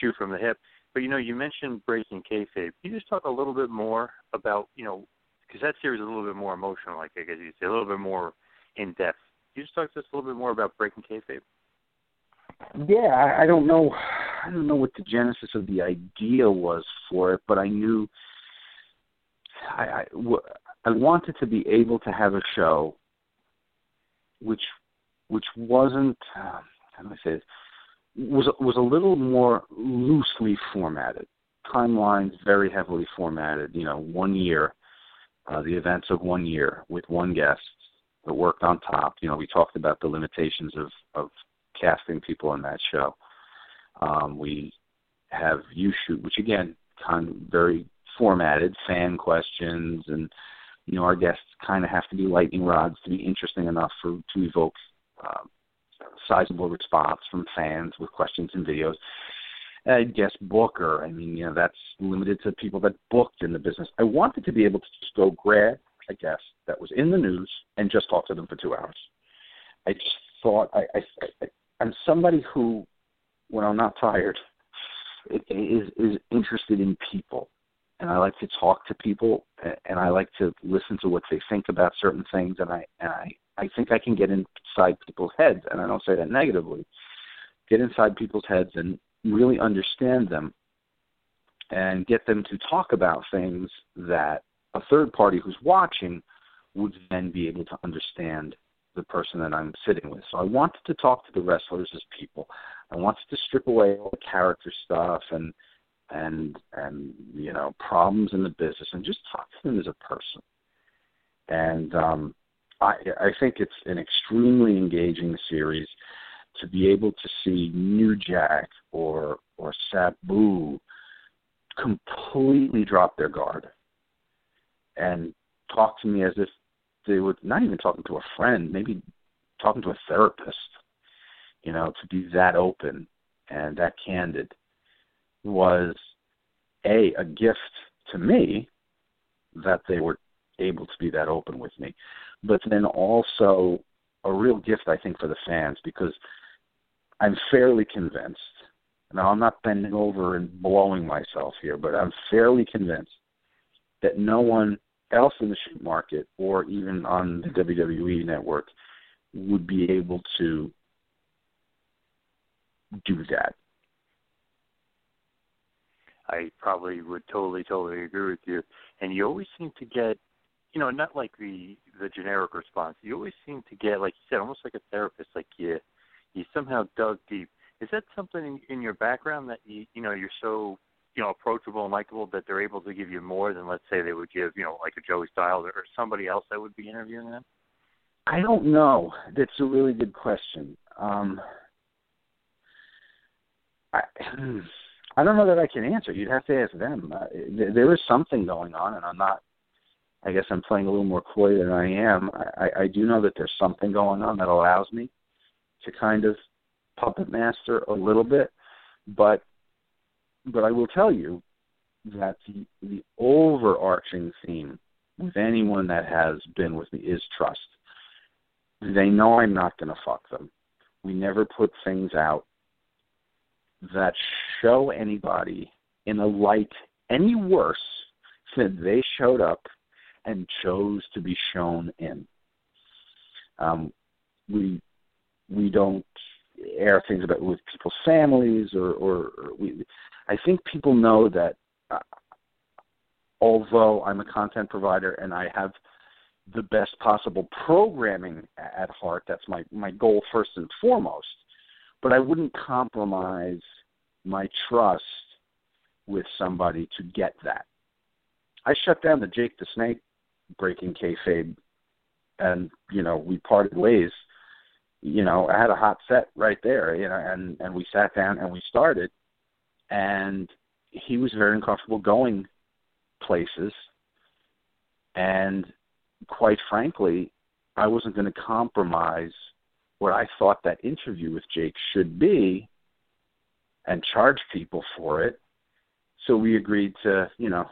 shoot from the hip. But you know, you mentioned breaking kayfabe. Can you just talk a little bit more about, you know, because that series is a little bit more emotional, like I guess you'd say, a little bit more in depth you just talk to us a little bit more about breaking kayfabe? Yeah, I, I don't know. I don't know what the genesis of the idea was for it, but I knew I, I, I wanted to be able to have a show which which wasn't uh, how do I say it was was a little more loosely formatted. Timelines very heavily formatted. You know, one year, uh, the events of one year with one guest, that worked on top. You know, we talked about the limitations of of casting people on that show. Um, we have You Shoot, which again, kind of very formatted, fan questions, and you know, our guests kind of have to be lightning rods to be interesting enough for to evoke uh, sizable response from fans with questions and videos. I Guest Booker. I mean, you know, that's limited to people that booked in the business. I wanted to be able to just go grab a guest that was in the news and just talk to them for two hours. I just thought I, I, I I'm somebody who, when I'm not tired, [LAUGHS] is is interested in people, and I like to talk to people, and I like to listen to what they think about certain things, and I and I I think I can get inside people's heads, and I don't say that negatively. Get inside people's heads and really understand them, and get them to talk about things that a third party who's watching would then be able to understand the person that I'm sitting with. So I wanted to talk to the wrestlers as people. I wanted to strip away all the character stuff and and and you know problems in the business and just talk to them as a person. And um, I I think it's an extremely engaging series to be able to see New Jack or or Sabu completely drop their guard and talk to me as if they were not even talking to a friend, maybe talking to a therapist, you know, to be that open and that candid was a a gift to me that they were able to be that open with me, but then also a real gift I think for the fans because I'm fairly convinced. Now I'm not bending over and blowing myself here, but I'm fairly convinced that no one else in the shoot market or even on the WWE network would be able to do that. I probably would totally, totally agree with you. And you always seem to get, you know, not like the the generic response. You always seem to get, like you said, almost like a therapist. Like you, you somehow dug deep. Is that something in, in your background that you, you know, you're so you know approachable and likable that they're able to give you more than let's say they would give you know like a Joey Styles or somebody else that would be interviewing them? I don't know. That's a really good question. Um, I I don't know that I can answer. You'd have to ask them. Uh, there is something going on, and I'm not. I guess I'm playing a little more coy than I am. I, I do know that there's something going on that allows me to kind of puppet master a little bit, but but I will tell you that the the overarching theme with anyone that has been with me is trust. They know I'm not going to fuck them. We never put things out that show anybody in a light any worse than they showed up and chose to be shown in. Um, we we don't air things about with people's families or, or, or we. I think people know that uh, although I'm a content provider and I have the best possible programming at heart, that's my my goal first and foremost. But I wouldn't compromise my trust with somebody to get that. I shut down the Jake the Snake breaking kayfabe, and you know we parted ways. You know, I had a hot set right there, you know, and and we sat down and we started, and he was very uncomfortable going places, and quite frankly, I wasn't going to compromise what I thought that interview with Jake should be and charge people for it. So we agreed to, you know,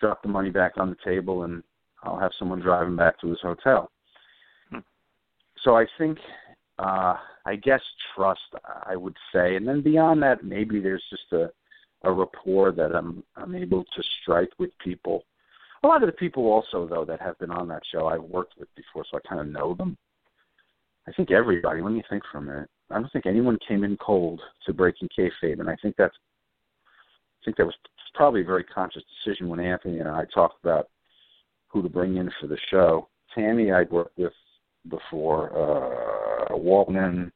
drop the money back on the table and I'll have someone drive him back to his hotel. Hmm. So I think uh I guess trust I would say and then beyond that maybe there's just a a rapport that I'm I'm able to strike with people. A lot of the people also though that have been on that show I've worked with before so I kind of know them. I think everybody, let me think for a minute. I don't think anyone came in cold to breaking kayfabe, and I think that's I think that was probably a very conscious decision when Anthony and I talked about who to bring in for the show. Tammy I'd worked with before, uh Waltman,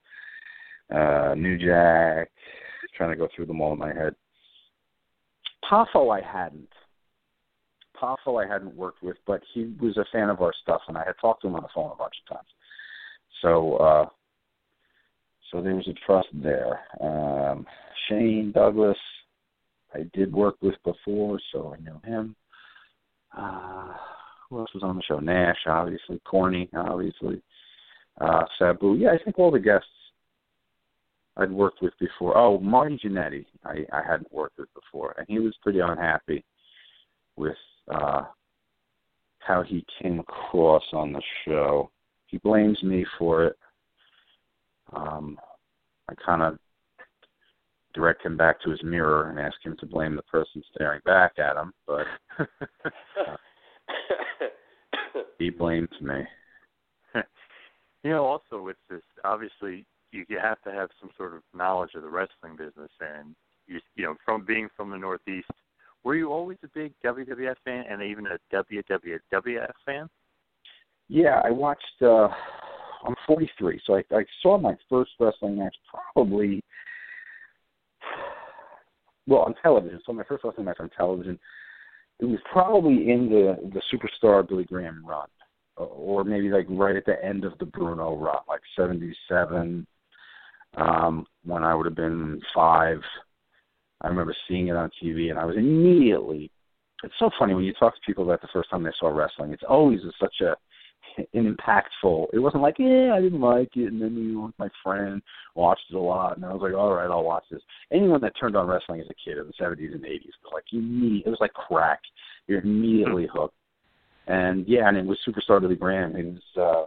uh New Jack, trying to go through them all in my head. Poffo I hadn't. Poffo I hadn't worked with, but he was a fan of our stuff and I had talked to him on the phone a bunch of times. So uh so there was a trust there. Um, Shane Douglas, I did work with before, so I know him. Uh, who else was on the show? Nash, obviously. Corny, obviously. Uh, Sabu. Yeah, I think all the guests I'd worked with before. Oh, Marty Jannetty, I, I hadn't worked with before, and he was pretty unhappy with uh, how he came across on the show. He blames me for it. Um, I kind of direct him back to his mirror and ask him to blame the person staring back at him, but uh, [LAUGHS] he blames me. [LAUGHS] You know, also with this, obviously, you, you have to have some sort of knowledge of the wrestling business, and you, you know, from being from the Northeast, were you always a big WWF fan and even a WWF fan? Yeah, I watched. uh I'm 43, so I, I saw my first wrestling match probably well on television. So my first wrestling match on television, it was probably in the the superstar Billy Graham run, or maybe like right at the end of the Bruno run, like '77, um, when I would have been five. I remember seeing it on TV, and I was immediately. It's so funny when you talk to people about the first time they saw wrestling. It's always such a impactful. It wasn't like, yeah, I didn't like it, and then you know, my friend watched it a lot, and I was like, all right, I'll watch this. Anyone that turned on wrestling as a kid in the seventies and eighties was like, you it was like crack. You're immediately hmm. hooked. And yeah, and it was Superstar Billy Graham. It was. uh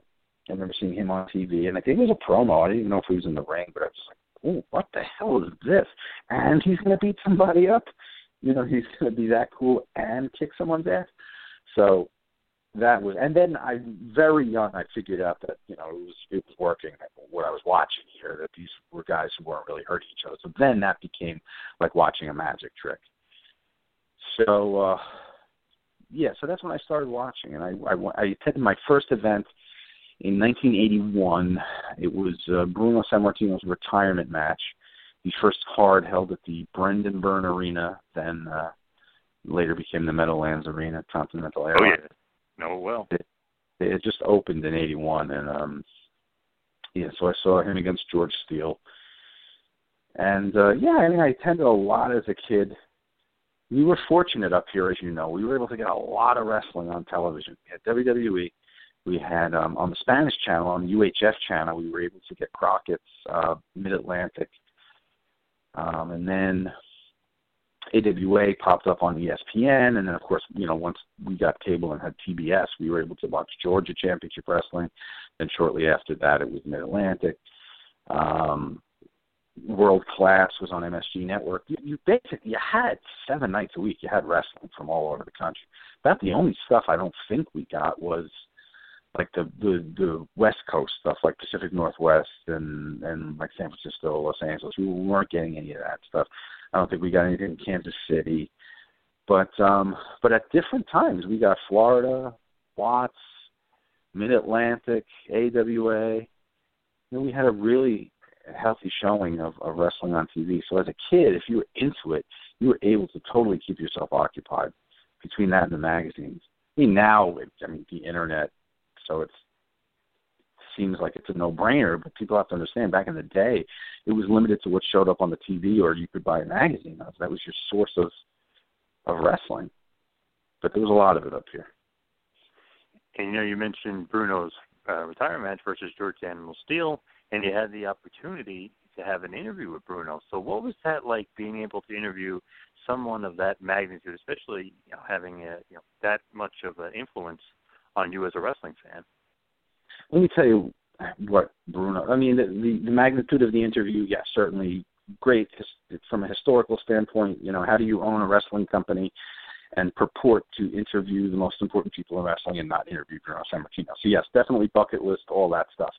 I remember seeing him on TV, and I think it was a promo. I didn't even know if he was in the ring, but I was just like, oh, what the hell is this? And he's going to beat somebody up. You know, he's going to be that cool and kick someone's ass. So that was, and then I very young I figured out that you know it was it was working what I was watching here that these were guys who weren't really hurting each other. So then that became like watching a magic trick. So uh yeah, so that's when I started watching, and I I, I attended my first event in 1981. It was uh, Bruno Sammartino's retirement match. The first card held at the Brendan Byrne Arena, then uh, later became the Meadowlands Arena, Continental Airlines. Oh yeah. No, well. It, it just opened in '81, and um, yeah, so I saw him against George Steele, and uh, yeah, I mean, I attended a lot as a kid. We were fortunate up here, as you know. We were able to get a lot of wrestling on television. We had WWE. We had um, on the Spanish channel, on the UHF channel, we were able to get Crockett's uh, Mid Atlantic, um, and then AWA popped up on ESPN, and then of course, you know, once we got cable and had TBS, we were able to watch Georgia Championship Wrestling. Then shortly after that, it was Mid Atlantic. Um, World Class was on MSG Network. You, you basically you had seven nights a week. You had wrestling from all over the country. About the only stuff I don't think we got was like the the the West Coast stuff, like Pacific Northwest and and like San Francisco, Los Angeles. We weren't getting any of that stuff. I don't think we got anything in Kansas City. But um but at different times we got Florida, Watts, Mid Atlantic, AWA. And we had a really healthy showing of, of wrestling on TV. So as a kid, if you were into it, you were able to totally keep yourself occupied between that and the magazines. I mean, now, with I mean, the internet, so it's seems like it's a no-brainer, but people have to understand. Back in the day, it was limited to what showed up on the TV, or you could buy a magazine. That was your source of of wrestling. But there was a lot of it up here. And you know, you mentioned Bruno's uh, retirement match versus George Animal Steele, and you had the opportunity to have an interview with Bruno. So, what was that like being able to interview someone of that magnitude, especially you know, having a, you know that much of an influence on you as a wrestling fan? Let me tell you what Bruno. I mean, the, the, the magnitude of the interview, yes, certainly great from a historical standpoint. You know, how do you own a wrestling company and purport to interview the most important people in wrestling and not interview Bruno Sammartino? So yes, definitely bucket list, all that stuff.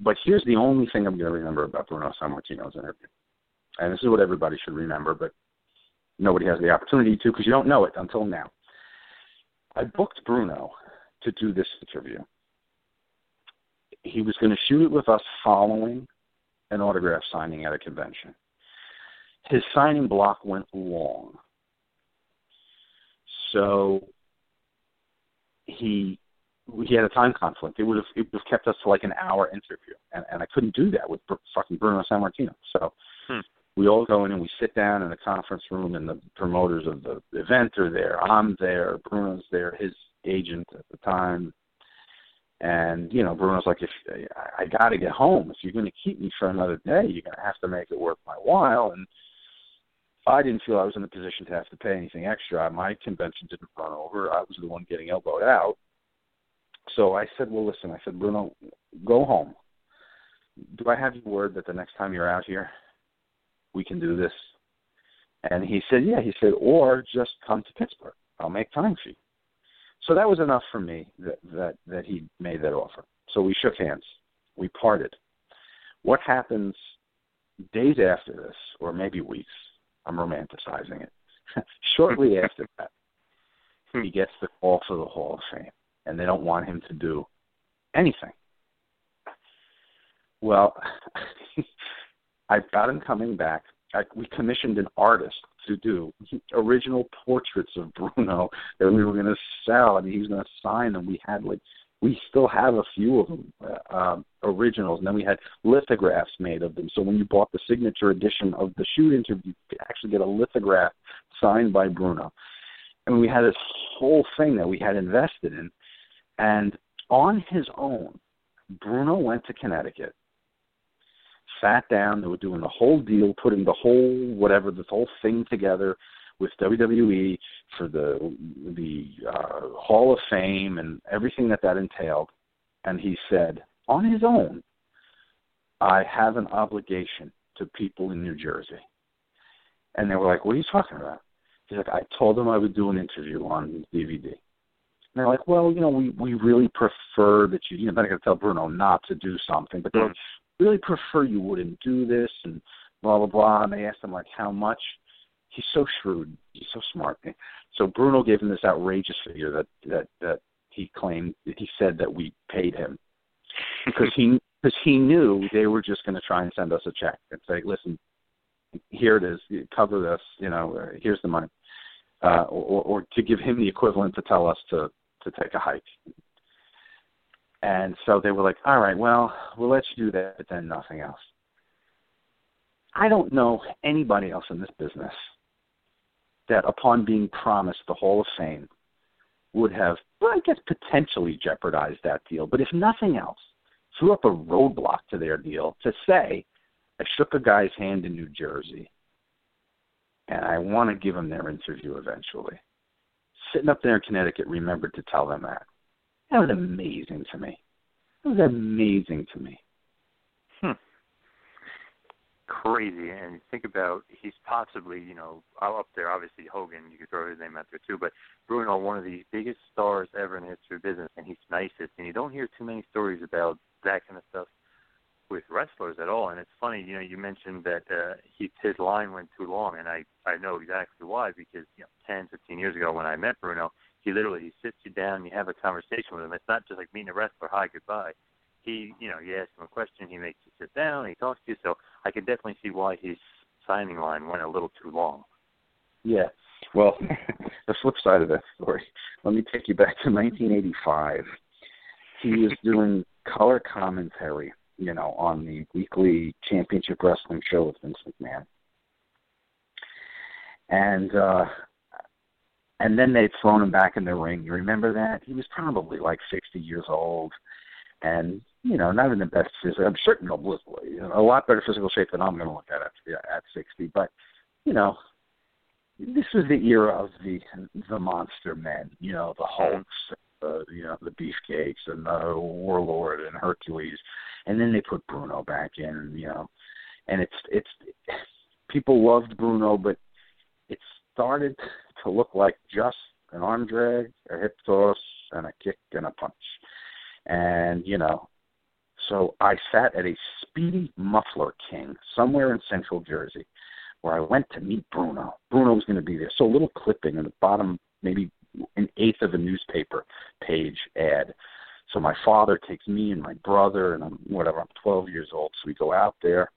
But here's the only thing I'm going to remember about Bruno Sammartino's interview, and this is what everybody should remember, but nobody has the opportunity to because you don't know it until now. I booked Bruno to do this interview. He was going to shoot it with us following an autograph signing at a convention. His signing block went long. So he he had a time conflict. It would have it would have kept us to like an hour interview, and and I couldn't do that with fucking Bruno Sammartino. So hmm. we all go in and we sit down in the conference room, and the promoters of the event are there. I'm there. Bruno's there. His agent at the time, and you know Bruno's like, if I, I got to get home, if you're going to keep me for another day, you're going to have to make it worth my while. And I didn't feel I was in a position to have to pay anything extra. My convention didn't run over. I was the one getting elbowed out so I said, well, listen, I said, Bruno, go home. Do I have your word that the next time you're out here, we can do this? And he said, yeah. He said, or just come to Pittsburgh. I'll make time for you. So that was enough for me that that that he made that offer. So we shook hands. We parted. What happens days after this, or maybe weeks? I'm romanticizing it. [LAUGHS] Shortly [LAUGHS] after that, he hmm. gets the call for the Hall of Fame and they don't want him to do anything. Well, [LAUGHS] I've got him coming back. I, we commissioned an artist to do original portraits of Bruno that we were going to sell. Mean, he was going to sign them. We had like, we still have a few of them, uh, um, originals, and then we had lithographs made of them. So when you bought the signature edition of the shoot interview, you actually get a lithograph signed by Bruno. And we had this whole thing that we had invested in and on his own, Bruno went to Connecticut, sat down. They were doing the whole deal, putting the whole whatever, this whole thing together with WWE for the the uh, Hall of Fame and everything that that entailed. And he said, on his own, I have an obligation to people in New Jersey. And they were like, "What are you talking about?" He's like, "I told them I would do an interview on DVD." And they're like, well, you know, we we really prefer that you. You know, then I got to tell Bruno not to do something, but they mm. Really prefer you wouldn't do this and blah blah blah. And they asked him like how much. He's so shrewd. He's so smart. So Bruno gave him this outrageous figure that that that he claimed. He said that we paid him because he [LAUGHS] because he knew they were just going to try and send us a check and say, listen, here it is, cover this. You know, here's the money. Uh, or, or to give him the equivalent to tell us to to take a hike. And so they were like, all right, well, we'll let you do that, but then nothing else. I don't know anybody else in this business that upon being promised the Hall of Fame would have, well, I guess, potentially jeopardized that deal. But if nothing else, threw up a roadblock to their deal to say, I shook a guy's hand in New Jersey and I want to give him their interview eventually. Sitting up there in Connecticut, remembered to tell them that. That was amazing to me. That was amazing to me. Hmm. Crazy, and think about he's possibly, you know, up there. Obviously, Hogan, you could throw his name out there too. But Bruno, one of the biggest stars ever in the history of business, and he's nicest. And you don't hear too many stories about that kind of stuff with wrestlers at all. And it's funny, you know, you mentioned that uh, he his line went too long, and I I know exactly why because you know, 10, 15 years ago when I met Bruno, he literally he sits you down, you have a conversation with him. It's not just like meeting a wrestler, hi, goodbye he, you know, you ask him a question, he makes you sit down, he talks to you. So I can definitely see why his signing line went a little too long. Yeah. Well, [LAUGHS] the flip side of that story. Let me take you back to 1985. He was [LAUGHS] doing color commentary, you know, on the weekly championship wrestling show with Vince McMahon. And uh and then they'd thrown him back in the ring. You remember that? He was probably like 60 years old and you know, not in the best physical. I'm certain no, a lot better physical shape than I'm going to look at at at 60. But you know, this was the era of the the monster men. You know, the Hulks, uh, you know, the Beefcakes, and the Warlord and Hercules, and then they put Bruno back in. You know, and it's it's people loved Bruno, but it started to look like just an arm drag, a hip toss, and a kick and a punch. And you know, so I sat at a Speedy Muffler King somewhere in central Jersey where I went to meet Bruno. Bruno was going to be there. So a little clipping in the bottom, maybe an eighth of a newspaper page ad. So my father takes me and my brother, and I'm whatever. I'm 12 years old. So we go out there,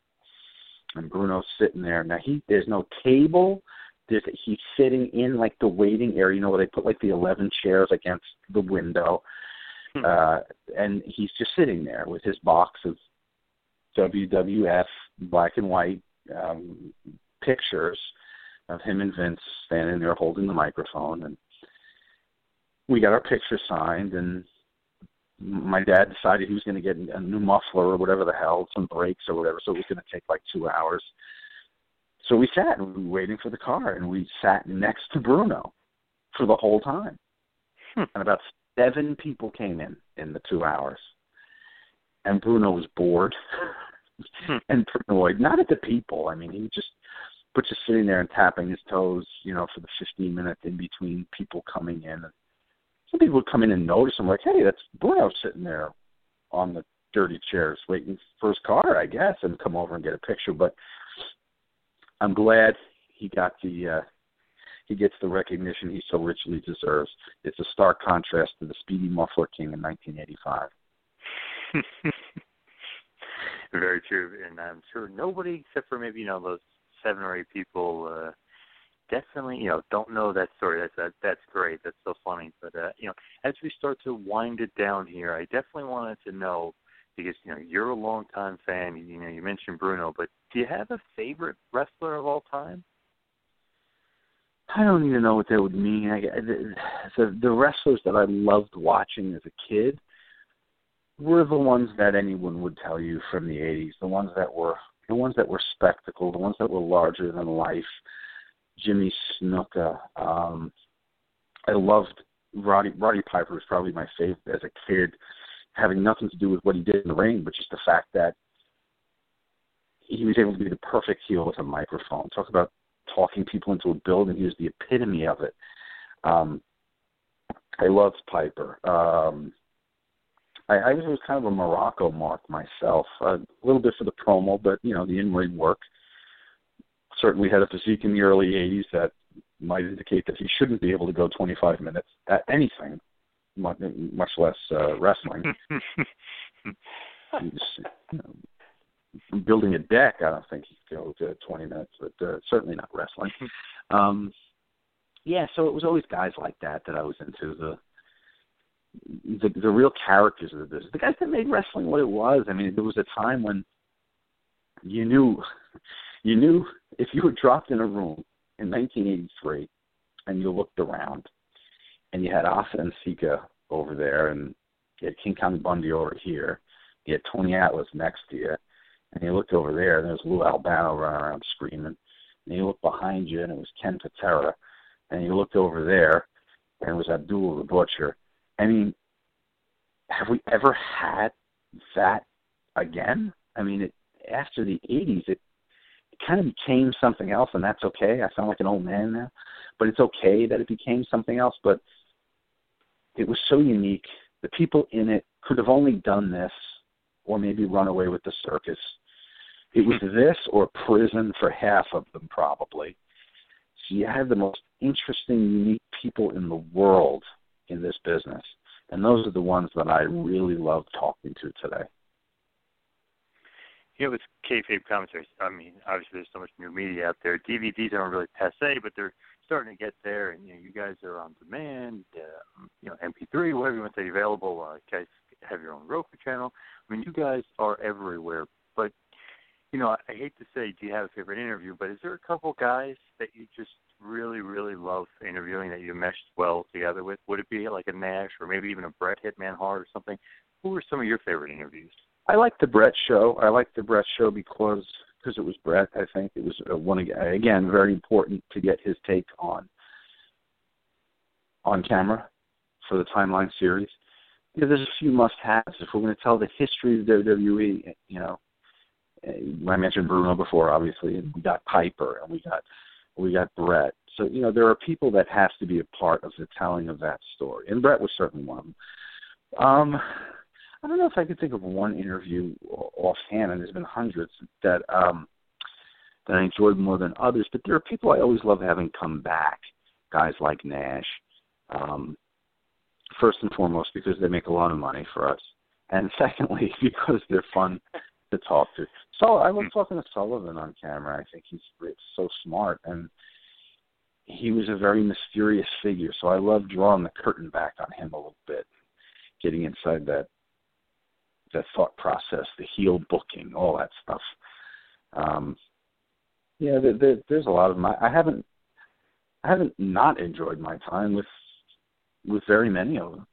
and Bruno's sitting there. Now he there's no table. There's he's sitting in like the waiting area. You know where they put like the 11 chairs against the window. Hmm. uh, and he's just sitting there with his box of WWF black and white um, pictures of him and Vince standing there holding the microphone, and we got our picture signed, and my dad decided he was going to get a new muffler or whatever the hell, some brakes or whatever, so it was going to take like two hours. So we sat and we were waiting for the car, and we sat next to Bruno for the whole time. Hmm. And about seven people came in in the two hours, and Bruno was bored hmm. [LAUGHS] and paranoid. Not at the people. I mean, he just but just sitting there and tapping his toes, you know, for the 15 minutes in between people coming in. And some people would come in and notice him, like, hey, that's Bruno sitting there on the dirty chairs waiting for his car, I guess, and come over and get a picture. But I'm glad he got the uh, he gets the recognition he so richly deserves. It's a stark contrast to the Speedy Muffler King in 1985. [LAUGHS] Very true, and I'm sure nobody except for maybe you know those seven or eight people uh, definitely you know don't know that story. That's that, that's great. That's so funny. But uh, you know, as we start to wind it down here, I definitely wanted to know because you know you're a longtime fan. You know, you mentioned Bruno, but do you have a favorite wrestler of all time? I don't even know what that would mean. I, the, the wrestlers that I loved watching as a kid were the ones that anyone would tell you from the '80s. The ones that were the ones that were spectacle, the ones that were larger than life. Jimmy Snuka. Um, I loved Roddy. Roddy Piper was probably my favorite as a kid, having nothing to do with what he did in the ring, but just the fact that he was able to be the perfect heel with a microphone. Talk about talking people into a building. He was the epitome of it. Um, I loved Piper. Um, I, I was kind of a Muraco mark myself, a little bit for the promo, but you know the in-ring work. Certainly had a physique in the early '80s that might indicate that he shouldn't be able to go 25 minutes at anything, much, much less uh, wrestling. He's, you know, building a deck, I don't think he could go to 20 minutes, but uh, certainly not wrestling. [LAUGHS] um, yeah, so it was always guys like that that I was into the the the real characters of the business, the guys that made wrestling what it was. I mean, there was a time when you knew you knew if you were dropped in a room in 1983 and you looked around and you had Afa and Sika over there and you had King Kong Bundy over here, you had Tony Atlas next to you, and he looked over there, and there's Lou Albano running around screaming. and you looked behind you and it was Ken Patera, and you looked over there and it was Abdul the Butcher. I mean, have we ever had that again? I mean, it, after the 80s, it, it kind of became something else, and that's okay. I sound like an old man now, but it's okay that it became something else. But it was so unique. The people in it could have only done this or maybe run away with the circus. It was this or prison for half of them, probably. So you have the most interesting, unique people in the world in this business. And those are the ones that I really love talking to today. You know, with kayfabe commentaries, I mean, obviously there's so much new media out there. DVDs aren't really passe, but they're starting to get there. And you know, you guys are on demand, uh, you know, MP3, whatever you want to say, available. Uh, have your own Roku channel. I mean, you guys are everywhere. But you know, I hate to say, do you have a favorite interview? But is there a couple guys that you just really, really love interviewing that you meshed well together with? Would it be like a Nash or maybe even a Bret Hitman Hart or something? Who were some of your favorite interviews? I like the Bret show. I like the Bret show because because it was Bret. I think it was uh, one again very important to get his take on on camera for the timeline series. You know, there's a few must-haves if we're going to tell the history of WWE. You know, I mentioned Bruno before, obviously, and we got Piper and we got we got Bret. So you know there are people that have to be a part of the telling of that story, and Bret was certainly one. Um, I don't know if I could think of one interview offhand, and there's been hundreds that um, that I enjoyed more than others. But there are people I always love having come back, guys like Nash. Um, first and foremost, because they make a lot of money for us, and [LAUGHS] secondly, because they're fun to talk to. So I love talking to Sullivan on camera. I think he's so smart, and he was a very mysterious figure. So I love drawing the curtain back on him a little bit, getting inside that that thought process, the heel booking, all that stuff. Um, yeah, there, there, there's a lot of my. I haven't, I haven't not enjoyed my time with, with very many of them.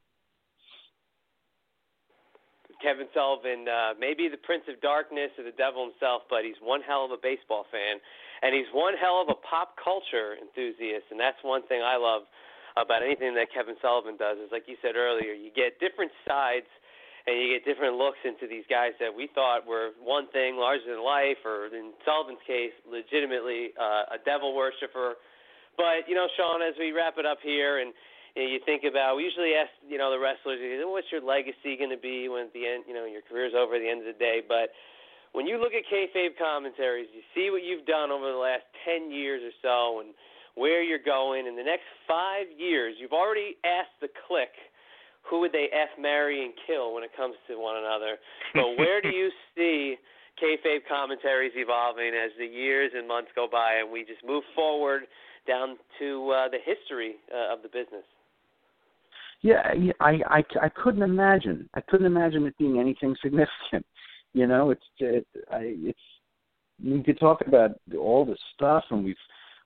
Kevin Sullivan, uh, maybe the Prince of Darkness or the Devil himself, but he's one hell of a baseball fan, and he's one hell of a pop culture enthusiast, and that's one thing I love about anything that Kevin Sullivan does. Is like you said earlier, you get different sides and you get different looks into these guys that we thought were one thing larger than life, or in Sullivan's case, legitimately uh, a devil worshiper. But you know, Sean, as we wrap it up here, and you, know, you think about, we usually ask you know the wrestlers, what's your legacy going to be when at the end, you know, your career's over at the end of the day, but when you look at kayfabe commentaries, you see what you've done over the last 10 years or so and where you're going. In the next five years, you've already asked the Kliq who would they f marry and kill when it comes to one another. But where do you [LAUGHS] see kayfabe commentaries evolving as the years and months go by, and we just move forward down to uh, the history uh, of the business? Yeah, I, I I couldn't imagine. I couldn't imagine it being anything [LAUGHS] significant. You know, it's it, I, it's we could talk about all this stuff, and we've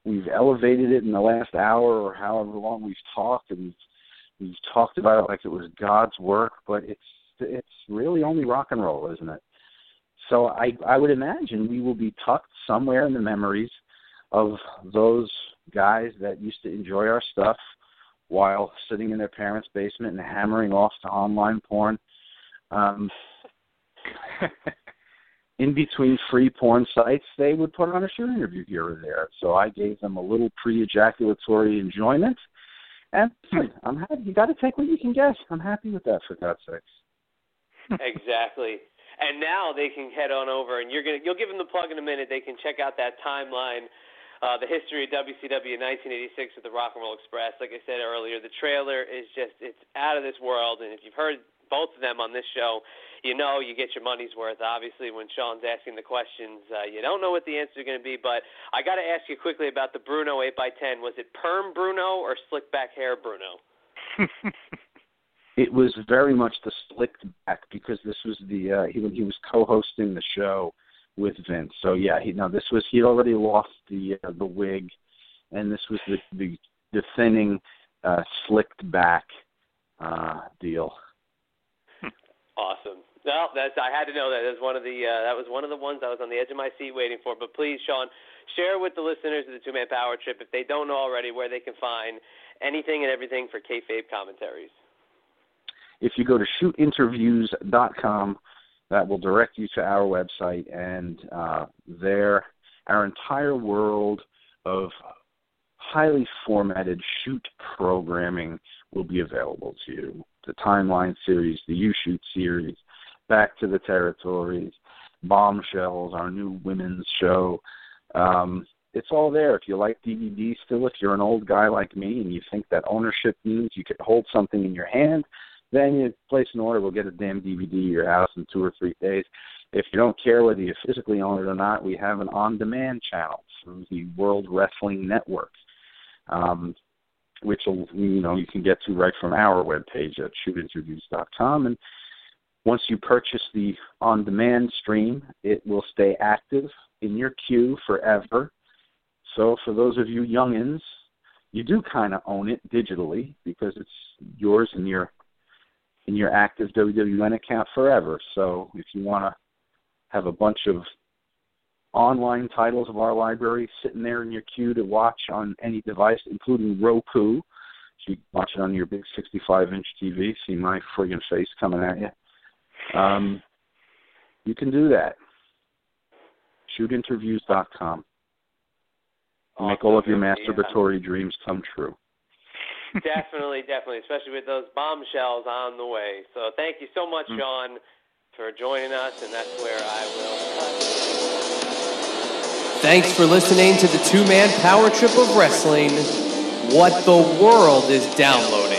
we've elevated it in the last hour or however long we've talked, and we've We've talked about it like it was God's work, but it's it's really only rock and roll, isn't it? So I I would imagine we will be tucked somewhere in the memories of those guys that used to enjoy our stuff while sitting in their parents' basement and hammering off to online porn. Um, [LAUGHS] in between free porn sites, they would put on a show interview here or there. So I gave them a little pre-ejaculatory enjoyment, and [CLEARS THROAT] I'm happy. You got to take what you can get. I'm happy with that, for God's sakes. exactly. And now they can head on over, and you're gonna you'll give them the plug in a minute. They can check out that timeline, uh, the history of WCW in 1986 with the Rock and Roll Express. Like I said earlier, the trailer is just it's out of this world. And if you've heard both of them on this show, you know you get your money's worth. Obviously, when Sean's asking the questions, uh, you don't know what the answer is going to be. But I got to ask you quickly about the Bruno 8x10. Was it perm Bruno or slick back hair Bruno? [LAUGHS] it was very much the slicked back because this was the uh, he he was co-hosting the show with Vince. So yeah, he no this was he already lost the uh, the wig, and this was the the, the thinning, uh, slicked back uh, deal. Awesome. Well, that's I had to know that. That was one of the uh, that was one of the ones I was on the edge of my seat waiting for. But please, Sean, share with the listeners of the Two Man Power Trip if they don't know already where they can find anything and everything for kayfabe commentaries. If you go to shootinterviews.com, that will direct you to our website, and uh, there, our entire world of highly formatted shoot programming will be available to you. The timeline series, the You Shoot series, Back to the Territories, Bombshells, our new women's show. Um, it's all there. If you like DVD still, if you're an old guy like me and you think that ownership means you can hold something in your hand, then you place an order. We'll get a damn DVD to your house in two or three days. If you don't care whether you physically own it or not, we have an on-demand channel through the World Wrestling Network, um, which will, you know you can get to right from our webpage at shootinterviews.com. And once you purchase the on-demand stream, it will stay active in your queue forever. So for those of you youngins, you do kind of own it digitally because it's yours and your in your active WWN account forever. So if you want to have a bunch of online titles of our library sitting there in your queue to watch on any device, including Roku, so you can watch it on your big 65-inch TV, see my friggin' face coming at you. Um, you can do that. Shootinterviews.com. Awesome. Make all of your masturbatory yeah. dreams come true [LAUGHS] definitely, definitely, especially with those bombshells on the way. So thank you so much, mm. Sean, for joining us, and that's where I will cut. Thanks for listening to the two man power trip of wrestling. What the world is downloading.